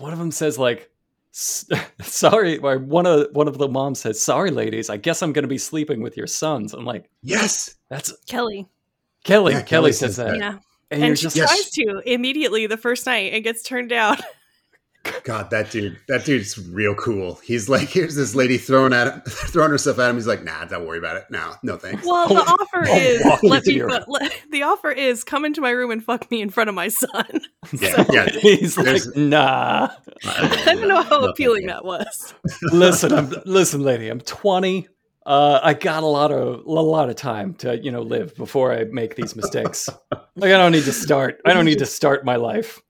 One of them says like, "Sorry," or one of one of the moms says, "Sorry, ladies, I guess I'm going to be sleeping with your sons." I'm like, yes. "That's Kelly. Kelly." Yeah, Kelly, Kelly says says that, that. Yeah. and, And, she just Yes. tries to immediately the first night and gets turned down. God, that dude, that dude's real cool. He's like, here's this lady throwing at him, throwing herself at him. He's like, nah, don't worry about it. No, no thanks. Well, the I'll- offer I'll is walk let into me. your- fu- let- the offer is come into my room and fuck me in front of my son. yeah, yeah. he's like, "Nah." I don't know how No, appealing that was. listen, I'm, listen, lady. I'm 20. Uh, I got a lot of a lot of time to you know live before I make these mistakes. like I don't need to start. I don't need to start my life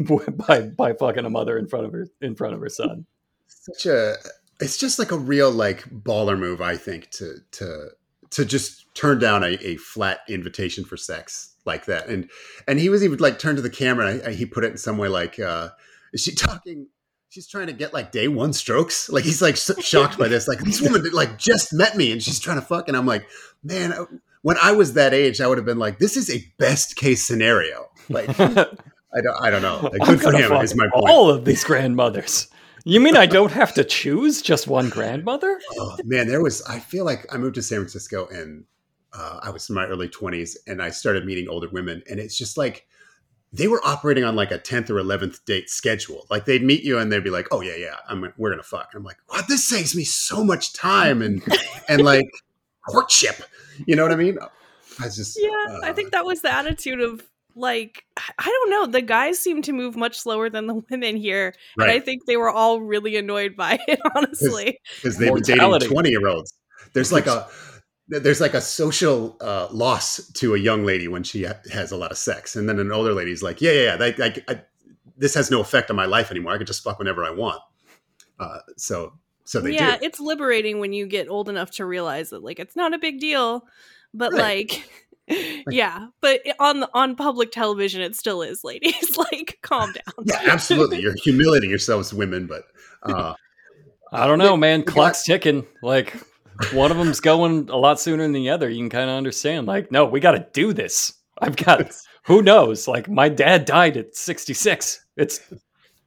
by by fucking a mother in front of her in front of her son. Such a, it's just like a real like baller move, I think, to to to just turn down a, a flat invitation for sex like that. And and he was even like turned to the camera. And I, he put it in some way like, uh, is she talking? She's trying to get like day one strokes. Like he's like shocked by this. Like this woman like just met me and she's trying to fuck. And I'm like, man, uh, when I was that age, I would have been like, this is a best case scenario. Like I don't, I don't know. Like, I'm good for him is my point. all of these grandmothers. You mean I don't have to choose just one grandmother? oh, man, there was. I feel like I moved to San Francisco and uh, I was in my early twenties, and I started meeting older women, and it's just like they were operating on like a tenth or eleventh date schedule. Like they'd meet you and they'd be like, "Oh yeah, yeah, I'm we're gonna fuck." I'm like, "Wow, this saves me so much time and and like courtship." You know what I mean? I just Yeah, I uh, think that was the attitude of like I don't know. The guys seem to move much slower than the women here, and I think they were all really annoyed by it. Honestly, because they were dating twenty year olds. There's like a there's like a social uh, loss to a young lady when she ha- has a lot of sex, and then an older lady's like, yeah, yeah, yeah, that, like, I, this has no effect on my life anymore. I can just fuck whenever I want. Uh, so so they yeah, do. it's liberating when you get old enough to realize that like it's not a big deal, but Right. like. Yeah, but on the, on public television, it still is, ladies. like, calm down. Yeah, absolutely. You're humiliating yourselves, women, but uh, I don't know, man. Clock's ticking. Like one of them's going a lot sooner than the other. You can kind of understand. Like, no, we got to do this. I've got. Who knows? Like, my dad died at 66. It's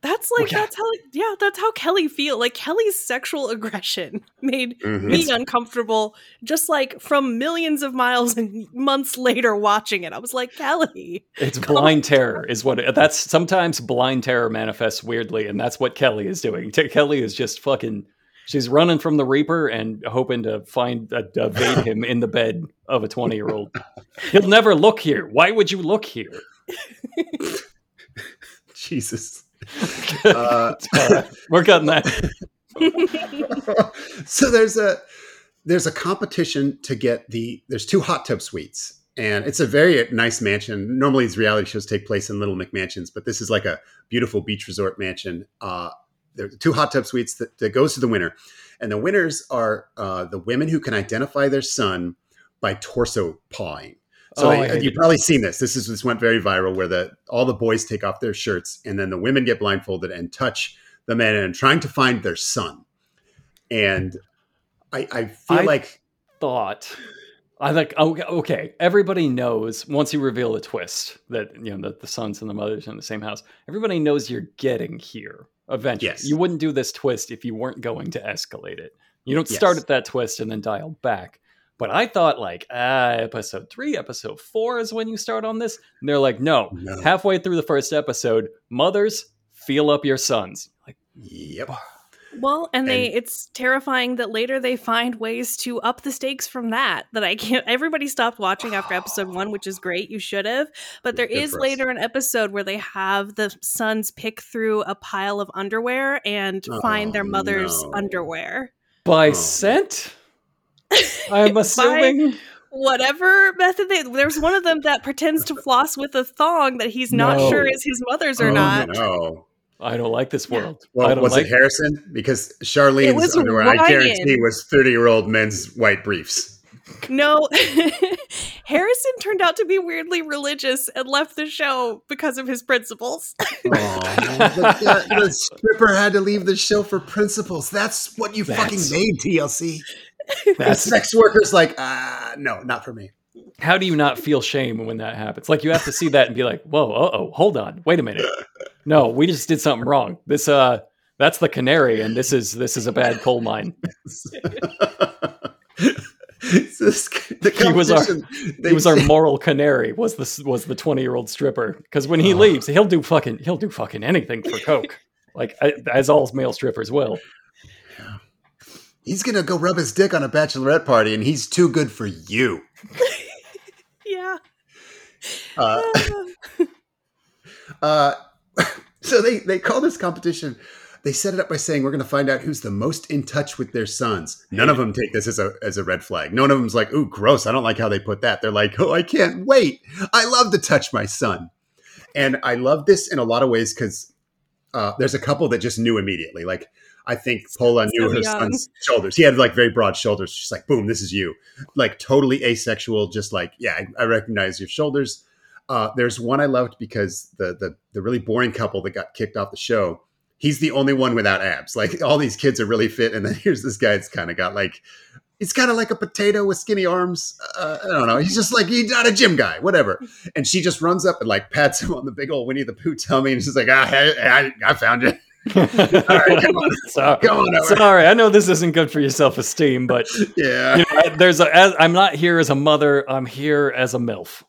That's like Yeah. that's how yeah, that's how Kelly feel. Like Kelly's sexual aggression made mhm. me uncomfortable just like from millions of miles and months later watching it. I was like, Kelly. it's blind terror is what it, that's sometimes blind terror manifests weirdly and that's what Kelly is doing. T- Kelly is just fucking she's running from the reaper and hoping to find uh, evade him in the bed of a 20-year-old. He'll never look here. Why would you look here? Jesus. Uh, we're cutting that. so there's a there's a competition to get the there's two hot tub suites and it's a very nice mansion. Normally these reality shows take place in little mcmansions but this is like a beautiful beach resort mansion. Uh there's two hot tub suites that, that goes to the winner and the winners are uh, the women who can identify their son by torso pawing So Oh, I you've probably seen this. This is this went very viral where the all the boys take off their shirts and then the women get blindfolded and touch the men and trying to find their son. And I, I feel I- like thought I like oh, okay, okay. Everybody knows once you reveal the twist that you know that the sons and the mothers are in the same house. Everybody knows you're getting here eventually. Yes. You wouldn't do this twist if you weren't going to escalate it. You don't start at that twist and then dial back. But I thought like ah, episode three, episode four is when you start on this. And they're like, no, no. halfway through the first episode, mothers feel up your sons. Like Yep. Well, and they And- it's terrifying that later they find ways to up the stakes from that. That I can't everybody stopped watching after episode 1, which is great. You should have. But there Good is for us. later an episode where they have the sons pick through a pile of underwear and find their Oh, mother's no. underwear. by Oh. scent. I'm By assuming whatever method they there's one of them that pretends to floss with a thong that he's not No. sure is his mother's or Oh, not. No. I don't like this world. I Well, don't was like it Harrison? Because Charlene's It was underwear, I guarantee, was 30 year old men's white briefs. No, Harrison turned out to be weirdly religious and left the show because of his principles. Aw, the, the- the stripper had to leave the show for principles. That's what you fucking made, TLC. The that's sex worker's like, uh, no, not for me. how do you not feel shame when that happens? Like you have to see that and be like, "Whoa, uh oh, hold on, wait a minute. No, we just did something wrong. This uh, that's the canary, and this is this is a bad coal mine. This- the He was our- they He was our moral canary. Was this was the twenty year old stripper? Because when he Oh. leaves, he'll do fucking he'll do fucking anything for coke. Like I- as all male strippers will. He's gonna go rub his dick on a bachelorette party, and he's too good for you. yeah. Uh, uh, so they they call this competition. They set it up by saying we're going to find out who's the most in touch with their sons. None of them take this as a as a red flag. None of them's like, "Ooh, gross! I don't like how they put that." They're like, "Oh, I can't wait! I love to touch my son," and I love this in a lot of ways because uh, there's a couple that just knew immediately. Like I think Pola knew So her young. son's shoulders. He had like very broad shoulders. She's like, "Boom, this is you!" Like totally asexual. Just like, yeah, I, I recognize your shoulders. Uh, there's one I loved because the, the the really boring couple that got kicked off the show. He's the only one without abs. Like all these kids are really fit, and then here's this guy that's kind of got like he's kind of like a potato with skinny arms. Uh, I don't know. He's just like he's not a gym guy, whatever. And she just runs up and like pats him on the big old Winnie the Pooh tummy, and she's like, ah, I, I, I found you. All right, come on, So- come on sorry, I know this isn't good for your self esteem, but Yeah. you know, there's a, as, I'm not here as a mother. I'm here as a milf.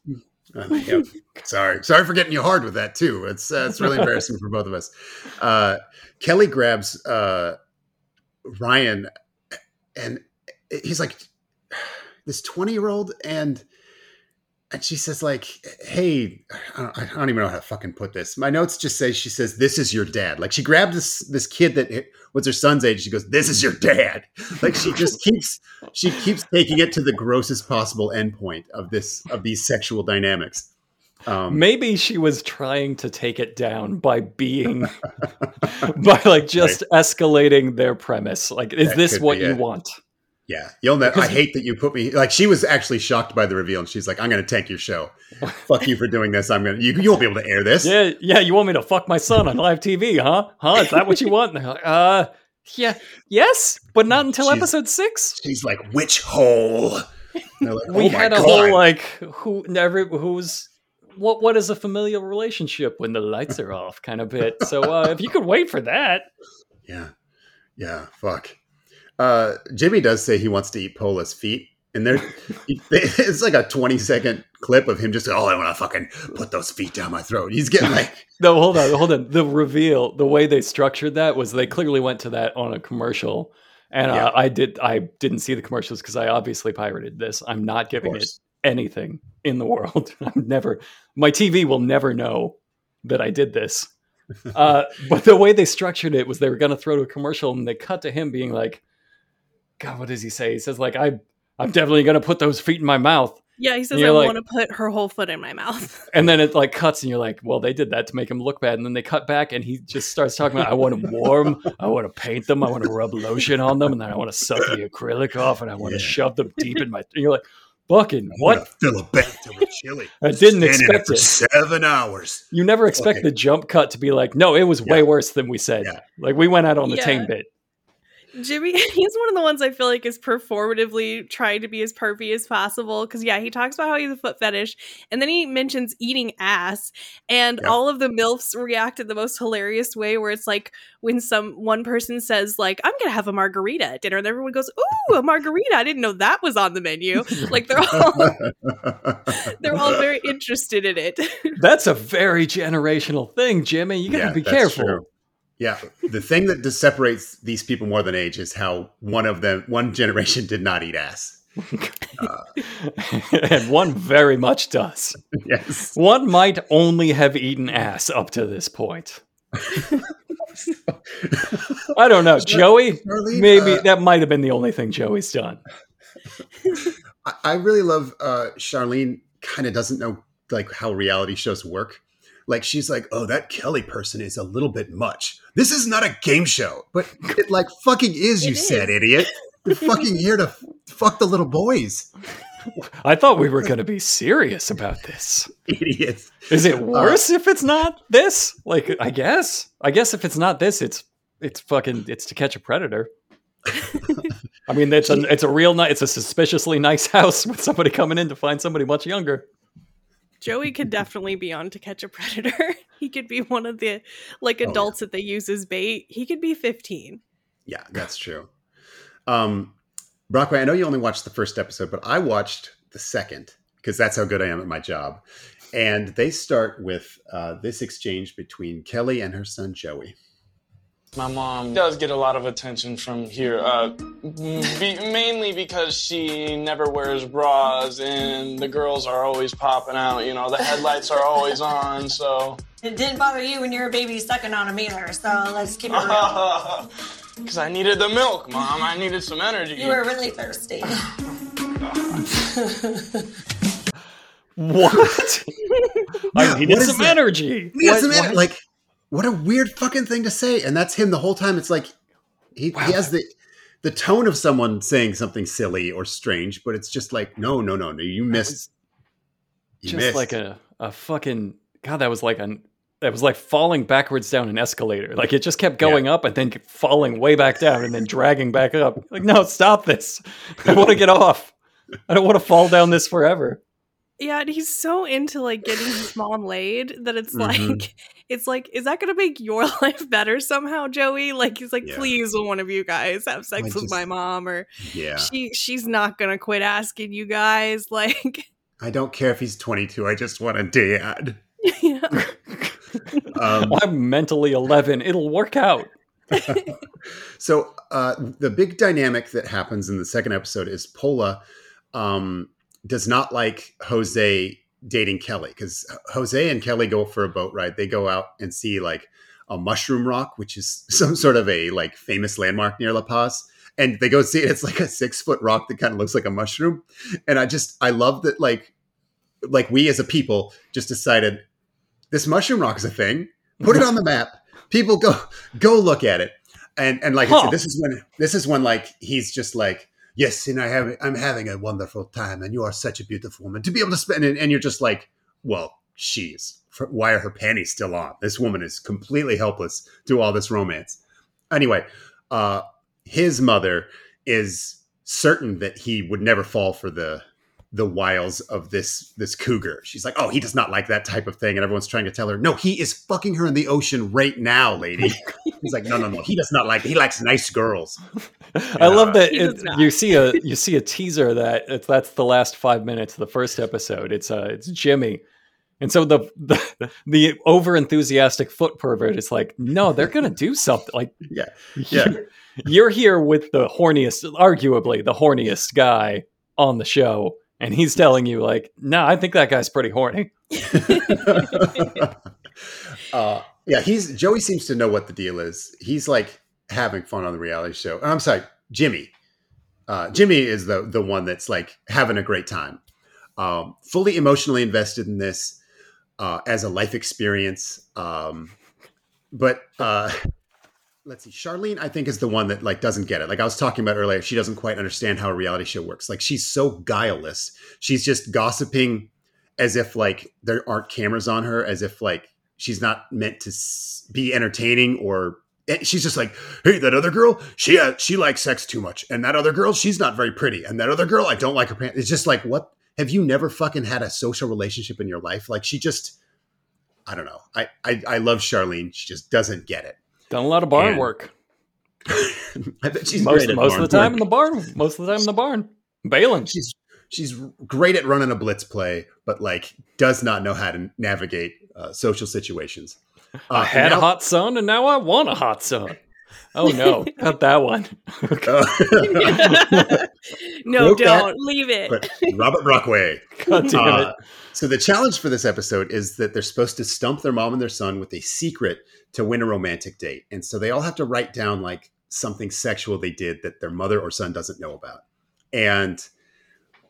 Uh, yeah. Sorry, sorry for getting you hard with that too. It's uh, it's really embarrassing for both of us. Uh, Kelly grabs uh, Ryan, and he's like, this twenty year old, and and she says like, hey, I don't, I don't even know how to fucking put this. My notes just say she says, "This is your dad." Like she grabbed this this kid that was her son's age. She goes, "This is your dad." Like she just keeps she keeps taking it to the grossest possible endpoint of this of these sexual dynamics. Um, Maybe she was trying to take it down by being, by like just escalating their premise. Like, is That this what be you want? Yeah, you'll know. I hate that you put me like she was actually shocked by the reveal, and she's like, "I'm going to tank your show. Fuck you for doing this. I'm gonna you you won't be able to air this." Yeah, yeah. You want me to fuck my son on live TV, huh? Huh? Is that what you want? Like, uh, yeah, yes, but not until She's- episode six. She's like, "Which hole?" Like, We "Oh my had a God." whole like who never who's what what is a familial relationship when the lights are off kind of bit. So uh, if you could wait for that, Yeah. Yeah. Fuck. Uh, Jimmy does say he wants to eat Pola's feet. And there, it's like a 20 second clip of him just, oh, I want to fucking put those feet down my throat. He's getting like, No, hold on, hold on. The reveal, the way they structured that was they clearly went to that on a commercial, and Yeah. uh, I did. I didn't see the commercials because I obviously pirated this. I'm not giving it anything in the world. I'm never. My TV will never know that I did this. Uh, but the way they structured it was they were going to throw to a commercial, and they cut to him being like, "God, what does he say?" He says like, "I, I'm definitely going to put those feet in my mouth." Yeah, he says I like- want to put her whole foot in my mouth. And then it like cuts, and you're like, well, they did that to make him look bad. And then they cut back, and he just starts talking about, I want them warm, I want to paint them, I want to rub lotion on them, and then I want to suck the acrylic off, and I want to Yeah. shove them deep in my. And you're like, Fucking what? gonna Fill a bathtub with chili. I didn't Stand in it expect for it. seven hours. You never expect Okay. the jump cut to be like, no, it was way worse than we said. Yeah. Like we went out on the tame bit. Jimmy, he's one of the ones I feel like is performatively trying to be as pervy as possible. Cause yeah, he talks about how he's a foot fetish, and then he mentions eating ass, and Yeah. all of the MILFs react in the most hilarious way where it's like when some one person says, like, I'm gonna have a margarita at dinner, and everyone goes, Ooh, a margarita. I didn't know that was on the menu. Like they're all they're all very interested in it. That's a very generational thing, Jimmy. You gotta Yeah, be that's careful. true. Yeah, the thing that separates these people more than age is how one of them, one generation, did not eat ass. and one very much does. Yes, One might only have eaten ass up to this point. I don't know. Joey, Charlene, maybe uh, that might have been the only thing Joey's done. I, I really love uh, Charlene. Kind of doesn't know like how reality shows work. Like she's like, oh, that Kelly person is a little bit much. This is not a game show, but it like fucking is. It You said, is. idiot. You're fucking here to f- fuck the little boys, I thought we were going to be serious about this. idiots. Is it uh, worse if it's not this? Like, I guess. I guess if it's not this, it's it's fucking it's to catch a predator. I mean, it's a it's a real nice, it's a suspiciously nice house with somebody coming in to find somebody much younger. Joey could definitely be on to catch a predator. he could be one of the like Oh, yeah. adults that they use as bait. He could be 15. Yeah, that's true. Um, Brockway, I know you only watched the first episode, but I watched the second because that's how good I am at my job. And they start with uh, this exchange between Kelly and her son Joey. My mom does get a lot of attention from here, uh, be, mainly because she never wears bras and the girls are always popping out. You know, the headlights are always on, so. It didn't bother you when you were a baby sucking on a mealer, so let's keep it real. Because I needed the milk, mom. I needed some energy. You were really thirsty. What? I Yeah, needed what is some that? energy. He What- doesn't matter. what? Like, what a weird fucking thing to say. And that's him the whole time. It's like he, Wow. he has the the tone of someone saying something silly or strange, but it's just like, no, no, no, no. You missed. You just missed. like a, a fucking god that was like an that was like falling backwards down an escalator like it just kept going up and then falling way back down and then dragging back up like no stop this i want to get off i don't want to fall down this forever Yeah, and he's so into like getting his mom laid that it's Mhm. like it's like, is that gonna make your life better somehow, Joey? Like he's like, Yeah. please will one of you guys have sex I with just- my mom or yeah. she she's not gonna quit asking you guys. Like I don't care if he's 22. I just want a dad. yeah. Um, i'm mentally 11 it'll work out So uh, the big dynamic that happens in the second episode is Pola um, does not like Jose dating Kelly because Jose and Kelly go for a boat ride. They go out and see like a mushroom rock, which is some sort of a like famous landmark near La Paz. And they go see it. It's like a six foot rock that kind of looks like a mushroom. And I just I love that like like we as a people just decided this mushroom rock is a thing. Put it on the map. People go go look at it. And and like I said, this is when this is when like he's just like, yes, and I have I'm having a wonderful time, and you are such a beautiful woman to be able to spend. And, and you're just like, well, she's why are her panties still on? This woman is completely helpless to all this romance. Anyway, uh, his mother is certain that he would never fall for the the wiles of this this cougar. She's like, "Oh, he does not like that type of thing," and everyone's trying to tell her, "No, he is fucking her in the ocean right now, lady." He's like, "No, no, no, he does not like. He likes nice girls." I love that it, you see a you see a teaser that it's, that's the last five minutes of the first episode. It's uh it's Jimmy, and so the the, the over enthusiastic foot pervert is like, no, they're gonna do something. Like, Yeah, yeah. you're, you're here with the horniest, arguably the horniest guy on the show, and he's telling you like, no, I think that guy's pretty horny. uh, yeah, he's Joey seems to know what the deal is. He's like having fun on the reality show. I'm sorry, Jimmy. Uh, Jimmy is the the one that's like having a great time, um, fully emotionally invested in this uh, as a life experience. Um, but uh, let's see charlene i think is the one that like doesn't get it. Like i was talking about earlier she doesn't quite understand how a reality show works. Like she's so guileless. She's just gossiping as if like there aren't cameras on her as if like she's not meant to be entertaining or she's just like hey that other girl she uh, she likes sex too much and that other girl she's not very pretty and that other girl i don't like her pants. It's just like what? Have you never fucking had a social relationship in your life? Like she just i don't know. I i, I love charlene. She just doesn't get it Done a lot of barn And- work. I bet she's most great at most of the barn time in the barn. Most of the time in the barn. Baling. She's she's great at running a blitz play, but like does not know how to navigate uh, social situations. Uh, I had now- a hot son and now I want a hot son. Oh no, cut that one. uh, no, Broke don't leave it. but Robert Brockway. God damn Uh, it. so the challenge for this episode is that they're supposed to stump their mom and their son with a secret to win a romantic date, and so they all have to write down like something sexual they did that their mother or son doesn't know about, and.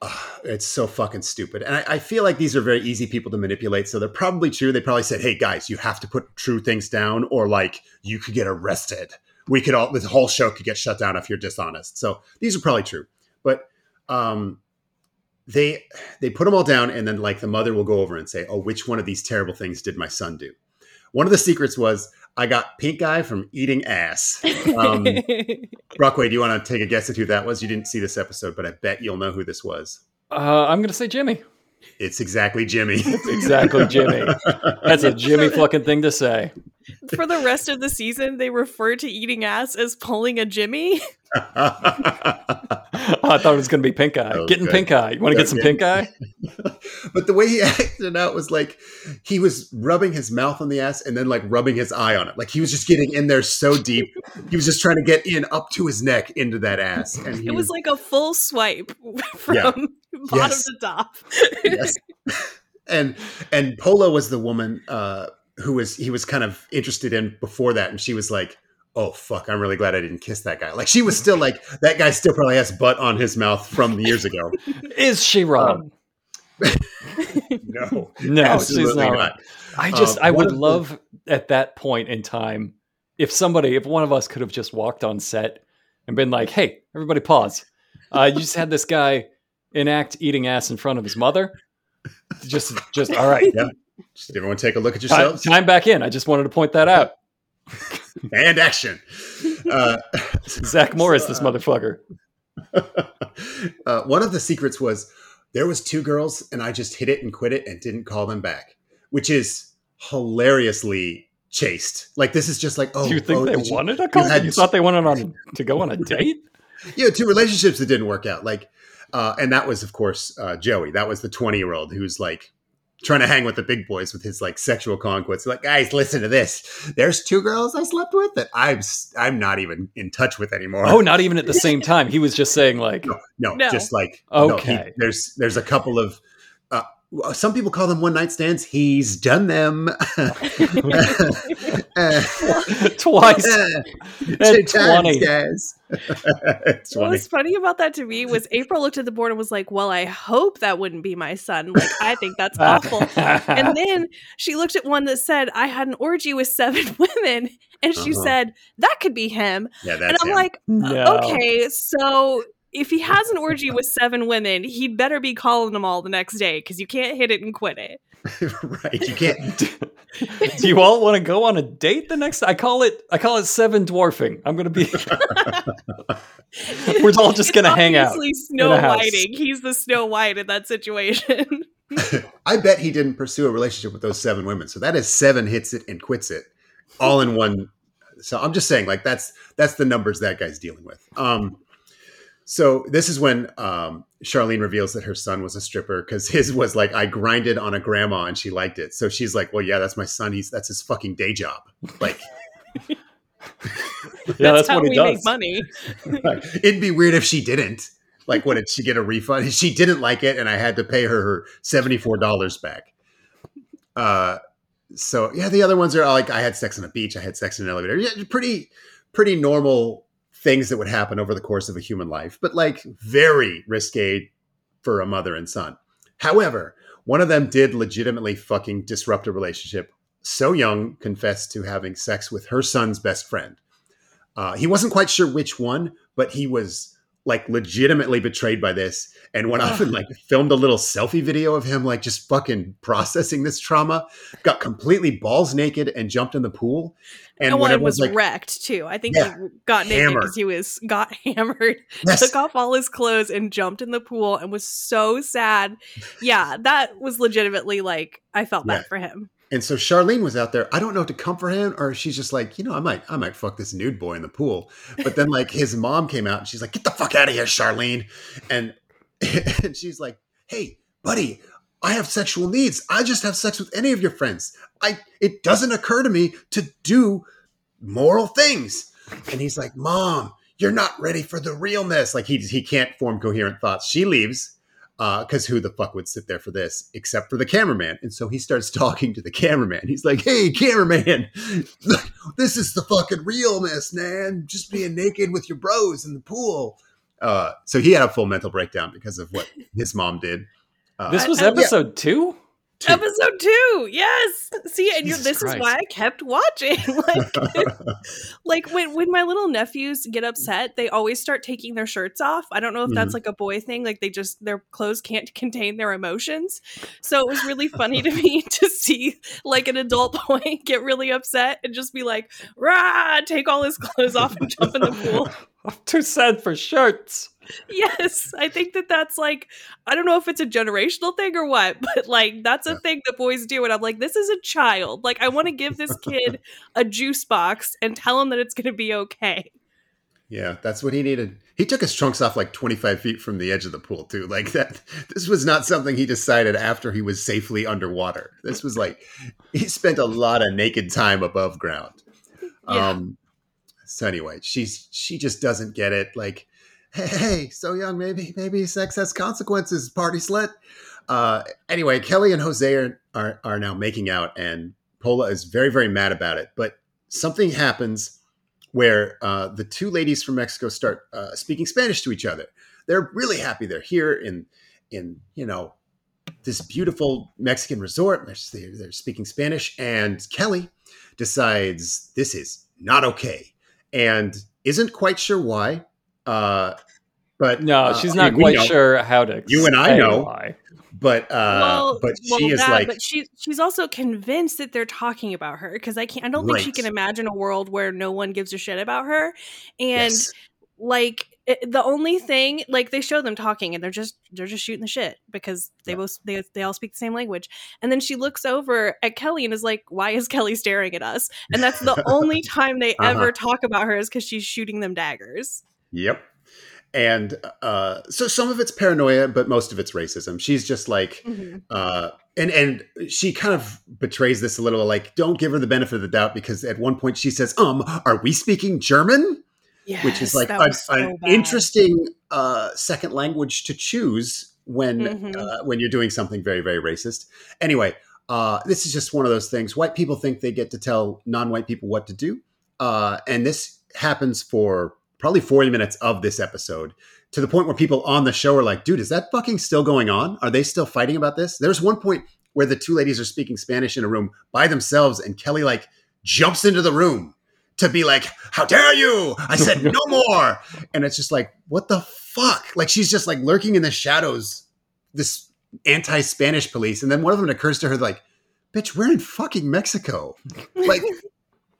uh, it's so fucking stupid. And I, I feel like these are very easy people to manipulate. So they're probably true. They probably said, hey, guys, you have to put true things down, or like you could get arrested. We could all, the whole show could get shut down if you're dishonest. So these are probably true. But um, they they put them all down and then like the mother will go over and say oh which one of these terrible things did my son do one of the secrets was i got pink eye from eating ass um, brockway do you want to take a guess at who that was you didn't see this episode but i bet you'll know who this was Uh, I'm gonna say Jimmy. it's exactly jimmy Exactly, Jimmy. That's a Jimmy fucking thing to say. For the rest of the season, they refer to eating ass as pulling a Jimmy. I thought it was gonna be pink eye. Oh, Getting good. pink eye. You want to get some Yeah. pink eye? but the way he acted out was like he was rubbing his mouth on the ass and then like rubbing his eye on it like he was just getting in there so deep he was just trying to get in up to his neck into that ass and he It was like a full swipe from Yeah. bottom Yes. to top. yes. and and Pola was the woman uh, who was he was kind of interested in before that, and she was like, "Oh fuck, I'm really glad I didn't kiss that guy." Like she was still like that guy still probably has butt on his mouth from years ago. Is she wrong? No, no, absolutely she's not. not. I just, Uh, I would of the- love at that point in time if somebody, if one of us could have just walked on set and been like, "Hey, everybody, pause! Uh, you just had this guy enact eating ass in front of his mother. Just, just all right. Yeah. Just everyone take a look at Time, yourselves time back in. I just wanted to point that out. and action. Uh, Zach Morris, this uh, motherfucker. uh, one of the secrets was there was two girls and I just hit it and quit it and didn't call them back, which is hilariously chaste. Like this is just like oh, Do you think oh, they you- wanted a call? You, had- thought they wanted on to go on a date? yeah, two relationships that didn't work out. Like, uh, and that was of course uh, Joey. That was the twenty year old who's like trying to hang with the big boys with his like sexual conquests. Like, guys, listen to this. There's two girls I slept with that I'm I'm not even in touch with anymore. Oh, not even at the same time. He was just saying like, no, no, No. just like no, he- Okay. there's there's a couple of. Uh, some people call them one night stands. He's done them. twice. Two At times, 20. guys. What funny. was funny about that to me was April looked at the board and was like, "Well, I hope that wouldn't be my son. Like, I think that's awful." and then she looked at one that said, "I had an orgy with seven women," and she Uh-huh. said, "That could be him." Yeah, and I'm him. like, no. "Okay, so." If he has an orgy with seven women, he'd better be calling them all the next day because you can't hit it and quit it. right. You can't. Do you all want to go on a date the next? I call it. I call it seven dwarfing. I'm gonna be. We're all just It's gonna hang out Snow a. Whiting. He's the Snow White in that situation. I bet he didn't pursue a relationship with those seven women. So that is seven hits it and quits it, all in one. So I'm just saying, like that's that's the numbers that guy's dealing with. Um, so this is when um, Charlene reveals that her son was a stripper because his was like I grinded on a grandma and she liked it. So she's like, well, yeah, that's my son. He's that's his fucking day job. Like Yeah, that's, how what we does. make money. it'd be weird if she didn't. Like, what did she get a refund? She didn't like it, and I had to pay her her seventy four dollars back. Uh, so yeah, the other ones are like I had sex on a beach, I had sex in an elevator. Yeah, pretty pretty normal things that would happen over the course of a human life, but like very risque for a mother and son. However, one of them did legitimately fucking disrupt a relationship. So young confessed to having sex with her son's best friend. Uh, he wasn't quite sure which one, but he was like legitimately betrayed by this and went off and like filmed a little selfie video of him like just fucking processing this trauma got completely balls naked and jumped in the pool and And when one was like wrecked too. I think Yeah. he got naked Hammered. because he was got hammered, Yes. took off all his clothes and jumped in the pool and was so sad. Yeah, that was legitimately like I felt bad for him. And so Charlene was out there. I don't know if to comfort him or she's just like, you know, I might, I might fuck this nude boy in the pool. But then like his mom came out and she's like, get the fuck out of here, Charlene. And and she's like, hey, buddy, I have sexual needs. I just have sex with any of your friends. I it doesn't occur to me to do moral things. And he's like, Mom, you're not ready for the realness. Like he he can't form coherent thoughts. She leaves because who the fuck would sit there for this except for the cameraman? And so he starts talking to the cameraman. He's like, "Hey, cameraman, this is the fucking realness, man. Just being naked with your bros in the pool." Uh, so he had a full mental breakdown because of what his mom did. Uh, This was I- I- episode two. Two. Episode two, yes. See, and you Jesus this Christ. is why I kept watching. like, like when when my little nephews get upset, they always start taking their shirts off. I don't know if Mm-hmm. that's like a boy thing. Like they just their clothes can't contain their emotions. So it was really funny to me to see like an adult boy get really upset and just be like, "Rah!" Take all his clothes off and jump in the pool. I'm too sad for shirts. Yes, I think that that's like I don't know if it's a generational thing or what, but like that's a Yeah. thing that boys do, and I'm like, this is a child. Like I want to give this kid a juice box and tell him that it's going to be okay. Yeah, that's what he needed. He took his trunks off like 25 feet from the edge of the pool, too. Like that, this was not something he decided after he was safely underwater. This was like he spent a lot of naked time above ground. Yeah. Um, so anyway, she's she just doesn't get it. Like, hey, so young, maybe maybe sex has consequences. Party slut. Uh, anyway, Kelly and Jose are, are are now making out, and Pola is very very mad about it. But something happens where uh, the two ladies from Mexico start uh, speaking Spanish to each other. They're really happy they're here in in you know this beautiful Mexican resort. They're, they're speaking Spanish, and Kelly decides this is not okay, and isn't quite sure why. Uh, but No, uh, she's I not mean, quite know, sure how to. You and I know. why. But uh, but she is that, like but she she's also convinced that they're talking about her because I can't. I don't think she can imagine a world where no one gives a shit about her, and yes. like it, the only thing like they show them talking and they're just they're just shooting the shit because they Yeah. both they, they all speak the same language and then she looks over at kelly and is like why is kelly staring at us and that's the only time they Uh-huh. ever talk about her is because she's shooting them daggers Yep. And uh, so some of it's paranoia, but most of it's racism. She's just like, uh, and and she kind of betrays this a little. Like, don't give her the benefit of the doubt because at one point she says, "Um, are we speaking German?" yes, Which is like a- so an bad. interesting uh, second language to choose when Mhm. uh, when you're doing something very very racist. Anyway, uh, this is just one of those things. White people think they get to tell non-white people what to do, uh, and this happens for probably 40 minutes of this episode to the point where people on the show are like, dude, is that fucking still going on? Are they still fighting about this? There's one point where the two ladies are speaking Spanish in a room by themselves, and Kelly like jumps into the room to be like, how dare you? I said no more. And it's just like, what the fuck? Like she's just like lurking in the shadows, this anti-Spanish police. And then one of them occurs to her like, bitch, we're in fucking Mexico. Like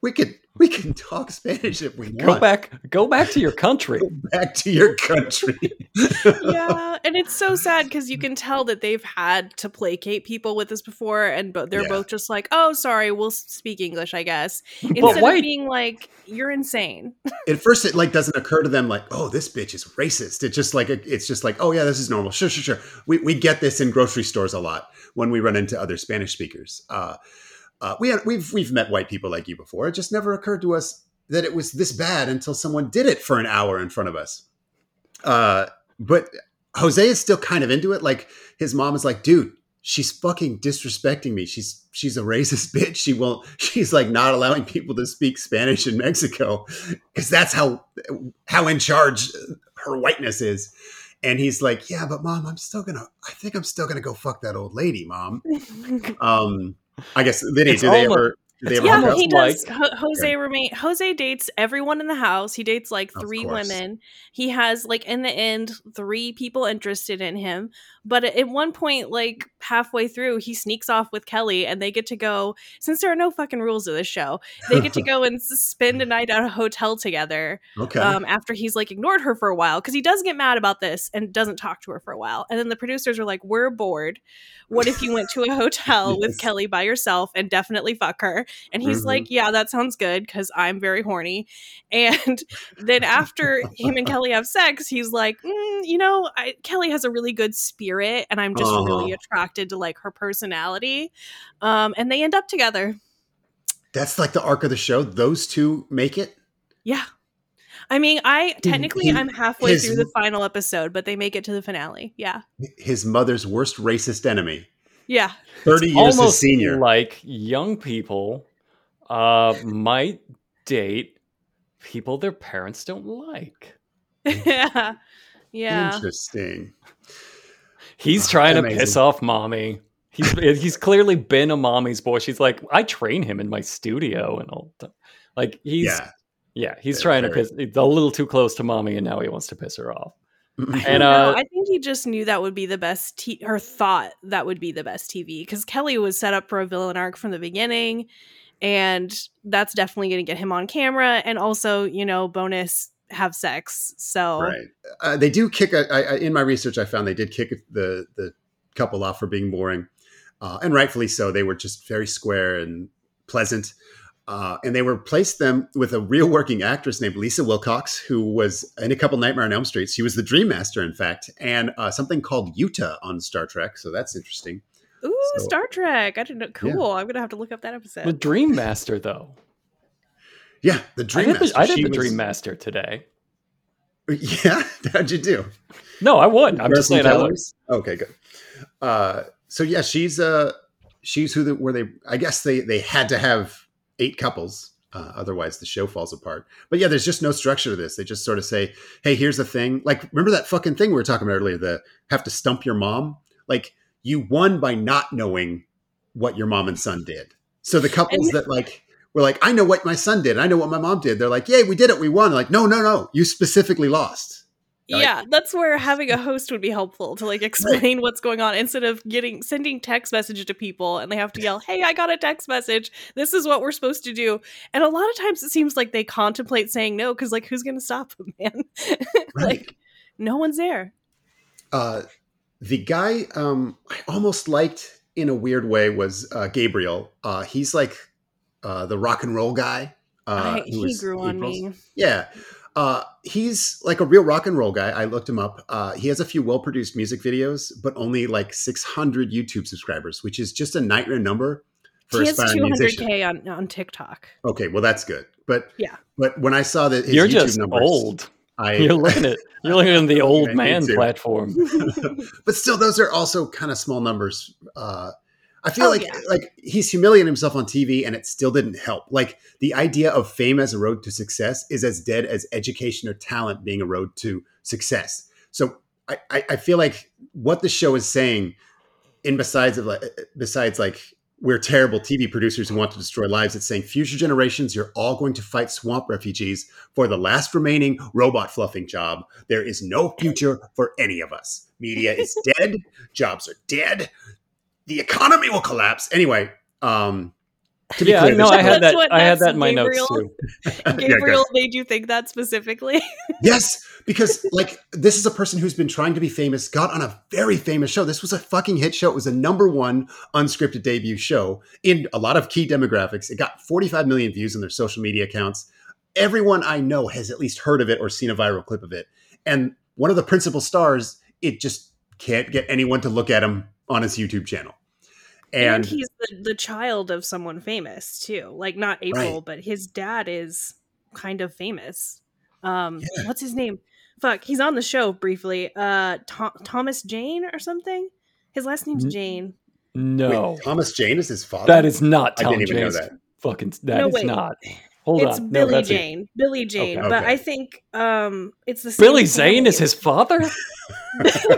we could we can talk Spanish if we want. Go back. Go back to your country. Go back to your country. yeah, and it's so sad because you can tell that they've had to placate people with this before, and but they're Yeah. both just like, "Oh, sorry, we'll speak English, I guess," instead white of being like, "You're insane." At first, it like doesn't occur to them like, oh, this bitch is racist. It's just like it's just like, oh yeah, this is normal. Sure, sure, sure. We we get this in grocery stores a lot when we run into other Spanish speakers. Uh, uh, we we've we've met white people like you before. It just never occurred to us that it was this bad until someone did it for an hour in front of us. Uh, but Jose is still kind of into it. Like his mom is like, dude, she's fucking disrespecting me. She's she's a racist bitch. She won't. She's like not allowing people to speak Spanish in Mexico because that's how how in charge her whiteness is. And he's like, yeah, but mom, I'm still gonna. I think I'm still gonna go fuck that old lady, mom. Um, I guess Vinny, It's do they ever They yeah, he like- does. Ho- Jose remain. Jose dates everyone in the house. He dates like three women. He has like in the end three people interested in him. But at one point, like halfway through, he sneaks off with Kelly, and they get to go. Since there are no fucking rules of this show, they get to go and spend a night at a hotel together. Okay. Um, after he's like ignored her for a while because he does get mad about this and doesn't talk to her for a while. And then the producers are like, "We're bored. What if you went to a hotel with Kelly by yourself and definitely fuck her?" And he's Mhm. like, "Yeah, that sounds good because I'm very horny." And then after him and Kelly have sex, he's like, mm, "You know, I, Kelly has a really good spirit, and I'm just really Uh-huh. attracted to like her personality." Um, and they end up together. That's like the arc of the show. Those two make it. Yeah. I mean, I technically he- I'm halfway his- through the final episode, but they make it to the finale. Yeah. His mother's worst racist enemy. Yeah. 30 years his Almost senior. like young people uh, might date people their parents don't like. yeah. Yeah. Interesting. He's Oh, trying to piss off mommy. He's he's clearly been a mommy's boy. She's like, I train him in my studio and all. The like he's yeah, yeah. he's Very, trying very. to piss a little too close to mommy, and now he wants to piss her off. I And don't know. uh, I think he just knew that would be the best, t- or thought that would be the best TV because Kelly was set up for a villain arc from the beginning, and that's definitely going to get him on camera. And also, you know, bonus have sex. So Right. Uh, they do kick. A, I, I, in my research, I found they did kick the the couple off for being boring, uh, and rightfully so. They were just very square and pleasant, uh, and they replaced them with a real working actress named Lisa Wilcox, who was in a couple Nightmare on Elm Street. She was the Dream Master, in fact, and uh, something called Yuta on Star Trek. So that's interesting. Ooh, So- Star Trek! I didn't know. Yeah. Cool. I'm gonna have to look up that episode. The Dream Master, though. Yeah, the I Dream did the, I did She the was- Dream Master today. Yeah, how'd you do? No, I won. I'm just Some saying I won. Okay, good. Uh, so yeah, she's uh, she's who the, where they. I guess they they had to have eight couples, uh, otherwise the show falls apart. But yeah, there's just no structure to this. They just sort of say, "Hey, here's the thing." Like, remember that fucking thing we were talking about earlier? The have to stump your mom. Like, you won by not knowing what your mom and son did. So the couples that like were like, "I know what my son did. I know what my mom did." They're like, "Yay, we did it. We won." like, no, no, no. You specifically lost. Like- yeah, that's where having a host would be helpful to like explain what's going on instead of getting sending text message to people and they have to yell, "Hey, I got a text message. This is what we're supposed to do." And a lot of times it seems like they contemplate saying no cuz like who's going to stop them, man? Right. like no one's there. uh, the guy um, I almost liked in a weird way was uh, Gabriel. Uh, he's like uh, the rock and roll guy. Uh, I, he was grew on April's- me. Yeah. Uh, he's like a real rock and roll guy. I looked him up. Uh, he has a few well produced music videos, but only like 600 YouTube subscribers, which is just a nightmare number for He has aspiring musician. 200k on on TikTok. Okay, well that's good. But Yeah. but when I saw that his You're YouTube just numbers, old. I You're looking at you're looking at the old man platform. but still those are also kind of small numbers uh i feel Oh, like yeah. like he's humiliating himself on tv and it still didn't help like the idea of fame as a road to success is as dead as education or talent being a road to success so i i, I feel like what the show is saying in besides of like uh, uh, besides like we're terrible TV producers who want to destroy lives. It's saying future generations, you're all going to fight swamp refugees for the last remaining robot fluffing job. There is no future for any of us. Media is dead. Jobs are dead. The economy will collapse. Anyway, um, to be Yeah, clear, no, I had that. I had that in my Gabriel. notes too. Yeah, Gabriel made you think that specifically. Yes, because like this is a person who's been trying to be famous, got on a very famous show. This was a fucking hit show. It was a number one unscripted debut show in a lot of key demographics. It got 45 million views on their social media accounts. Everyone I know has at least heard of it or seen a viral clip of it. And one of the principal stars, it just can't get anyone to look at him on his YouTube channel. and, And, he's the, the child of someone famous too like not april Right. but his dad is kind of famous um Yeah. what's his name fuck he's on the show briefly uh Tho- thomas jane or something his last name's jane No, wait, Thomas Jane is his father. that is not I Tom didn't even know that. fucking. That No, is wait. not. Hold it's on, no, billy that's it. jane billy jane Okay. but Okay. i think um it's the same Billy Zane is his father.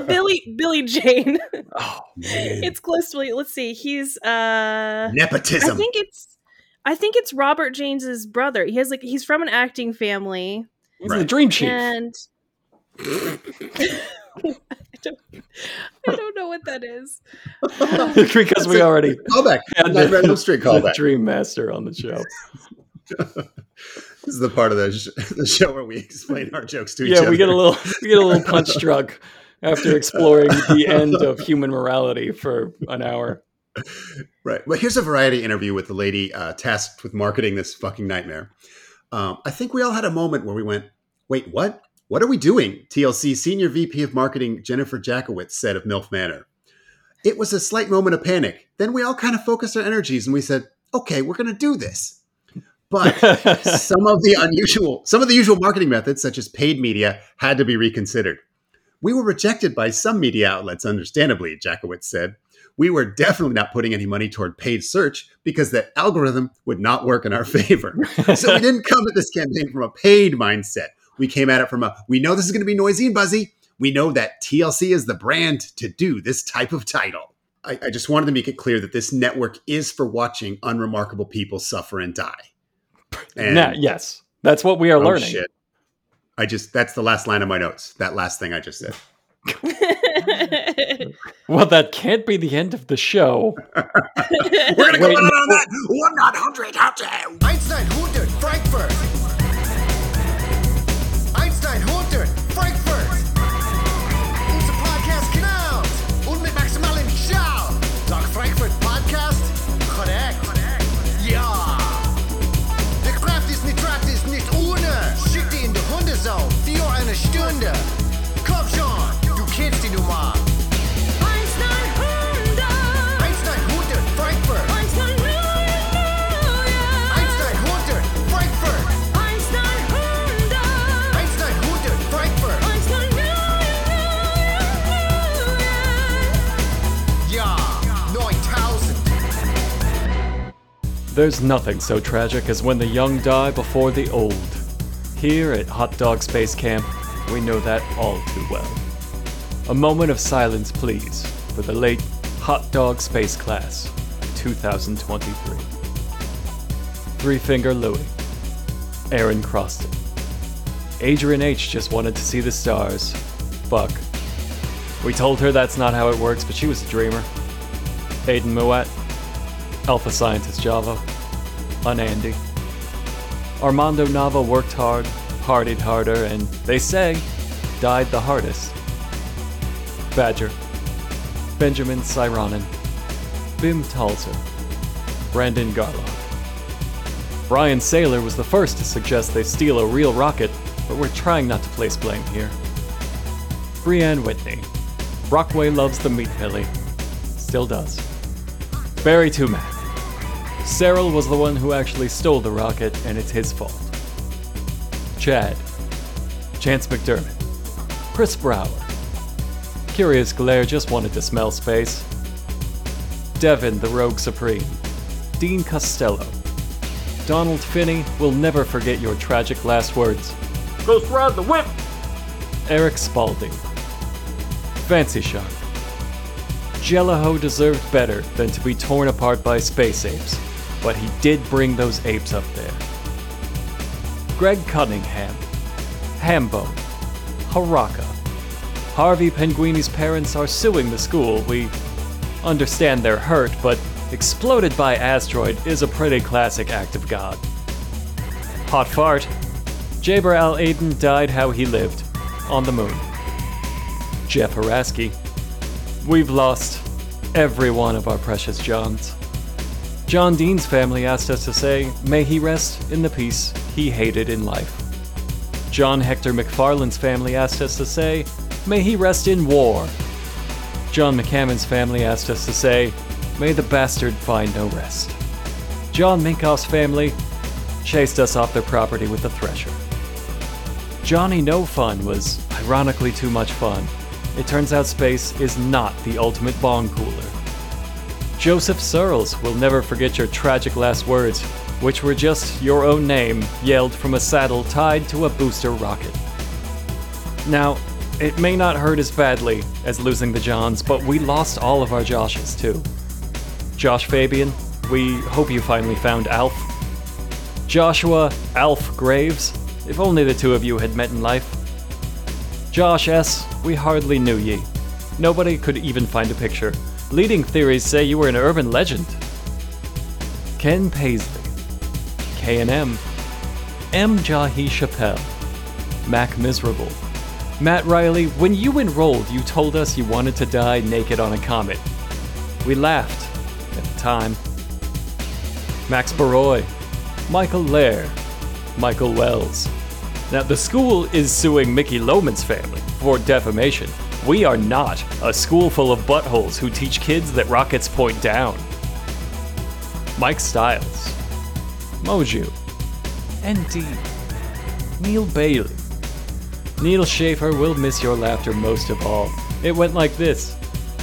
billy billy jane Oh Man. it's close to let's see he's uh I think it's I think it's Robert James's brother. He has like he's from an acting family, He's the Dream Chief. and I don't, I don't know what that is. because we already Callback. had Nightmare on Elm Street the callback. Dream Master on the show. This is the part of the, sh- the show where we explain our jokes to each other. Yeah, we get a little we get a little punch drunk after exploring the end of human morality for an hour. Right. Well, here's a variety interview with the lady uh, tasked with marketing this fucking nightmare. Um, I think we all had a moment where we went, wait, what? What are we doing? TLC Senior VP of Marketing Jennifer Jackowitz said of MILF Manor. It was a slight moment of panic. Then we all kind of focused our energies and we said, okay, we're going to do this. But some of the unusual, some of the usual marketing methods, such as paid media, had to be reconsidered. We were rejected by some media outlets, understandably, Jackowitz said. We were definitely not putting any money toward paid search because that algorithm would not work in our favor. So we didn't come at this campaign from a paid mindset. We came at it from a we know this is going to be noisy and buzzy. We know that TLC is the brand to do this type of title. I, I just wanted to make it clear that this network is for watching unremarkable people suffer and die. And Nah, yes, that's what we are oh, learning. shit. I just that's the last line of my notes. That last thing I just said. Well, that can't be the end of the show. We're gonna go Wait, out no. on that one not hundred how to Einstein 100 Frankfurt. There's nothing so tragic as when the young die before the old. Here at Hot Dog Space Camp, we know that all too well. A moment of silence, please, for the late Hot Dog Space Class of 2023. Three Finger Louie, Aaron Croston. Adrian H. just wanted to see the stars. Fuck. We told her that's not how it works, but she was a dreamer. Aiden Mouat, Alpha Scientist Java, Unandy. Armando Nava worked hard, partied harder, and they say died the hardest. Badger, Benjamin Cyronen, Bim Talzer, Brandon Garlock. Brian Saylor was the first to suggest they steal a real rocket, but we're trying not to place blame here. Brianne Whitney, Brockway loves the meat pilly, still does. Barry Tumac. Cyril was the one who actually stole the rocket, and it's his fault. Chad. Chance McDermott. Chris Brower. Curious Glare just wanted to smell space. Devin, the Rogue Supreme. Dean Costello. Donald Finney will never forget your tragic last words. Ghost Rod the Whip! Eric Spalding. Fancy Shark. Jelliho deserved better than to be torn apart by space apes, but he did bring those apes up there. Greg Cunningham, Hambone, Haraka. Harvey Penguini's parents are suing the school. We understand they're hurt, but exploded by asteroid is a pretty classic act of God. Hot fart. Jaber Al Aden died how he lived, on the moon. Jeff Haraski. We've lost every one of our precious Johns. John Dean's family asked us to say, may he rest in the peace he hated in life. John Hector McFarland's family asked us to say, may he rest in war. John McCammon's family asked us to say, may the bastard find no rest. John Minkoff's family chased us off their property with a thresher. Johnny No Fun was ironically too much fun. It turns out space is not the ultimate bong cooler. Joseph Searles will never forget your tragic last words, which were just your own name yelled from a saddle tied to a booster rocket. Now, it may not hurt as badly as losing the Johns, but we lost all of our Joshes too. Josh Fabian, we hope you finally found Alf. Joshua Alf Graves. If only the two of you had met in life. Josh S., we hardly knew ye. Nobody could even find a picture. Leading theories say you were an urban legend. Ken Paisley. K&M. M. Jahi Chappelle. Mac Miserable. Matt Riley, when you enrolled, you told us you wanted to die naked on a comet. We laughed at the time. Max Baroy. Michael Lair. Michael Wells. Now, the school is suing Mickey Loman's family for defamation. We are not a school full of buttholes who teach kids that rockets point down. Mike Stiles. Moju. ND. Neil Bailey. Neil Schaefer will miss your laughter most of all. It went like this.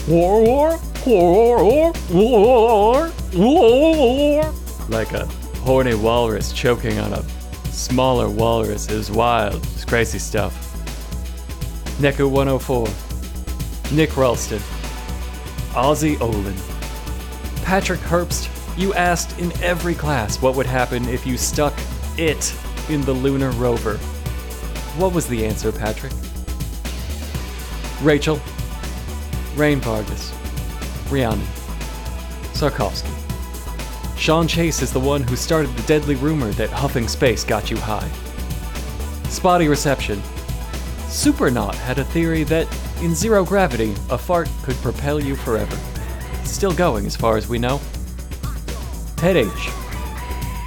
War, war, war, war, war, war. Like a horny walrus choking on a smaller walrus. It was wild. It's crazy stuff. Neku 104. Nick Ralston. Ozzy Olin. Patrick Herbst, you asked in every class what would happen if you stuck it in the lunar rover. What was the answer, Patrick? Rachel. Rain Vargas. Rhiannon. Sarkovsky. Sean Chase is the one who started the deadly rumor that huffing space got you high. Spotty reception. Supernaut had a theory that, in zero gravity, a fart could propel you forever. Still going as far as we know. Ted H.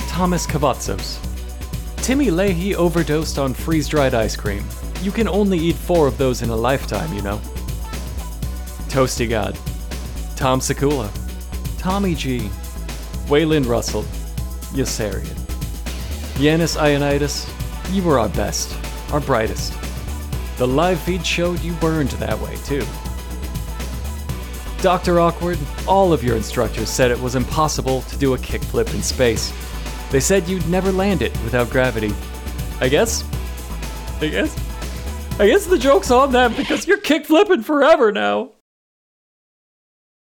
Thomas Cavazzos. Timmy Leahy overdosed on freeze dried ice cream. You can only eat four of those in a lifetime, you know. Toasty God. Tom Sekula. Tommy G. Waylon Russell. Yossarian. Yanis Ionitis, you were our best, our brightest. The live feed showed you burned that way, too. Dr. Awkward, all of your instructors said it was impossible to do a kickflip in space. They said you'd never land it without gravity. I guess. I guess. I guess the joke's on them because you're kickflipping forever now.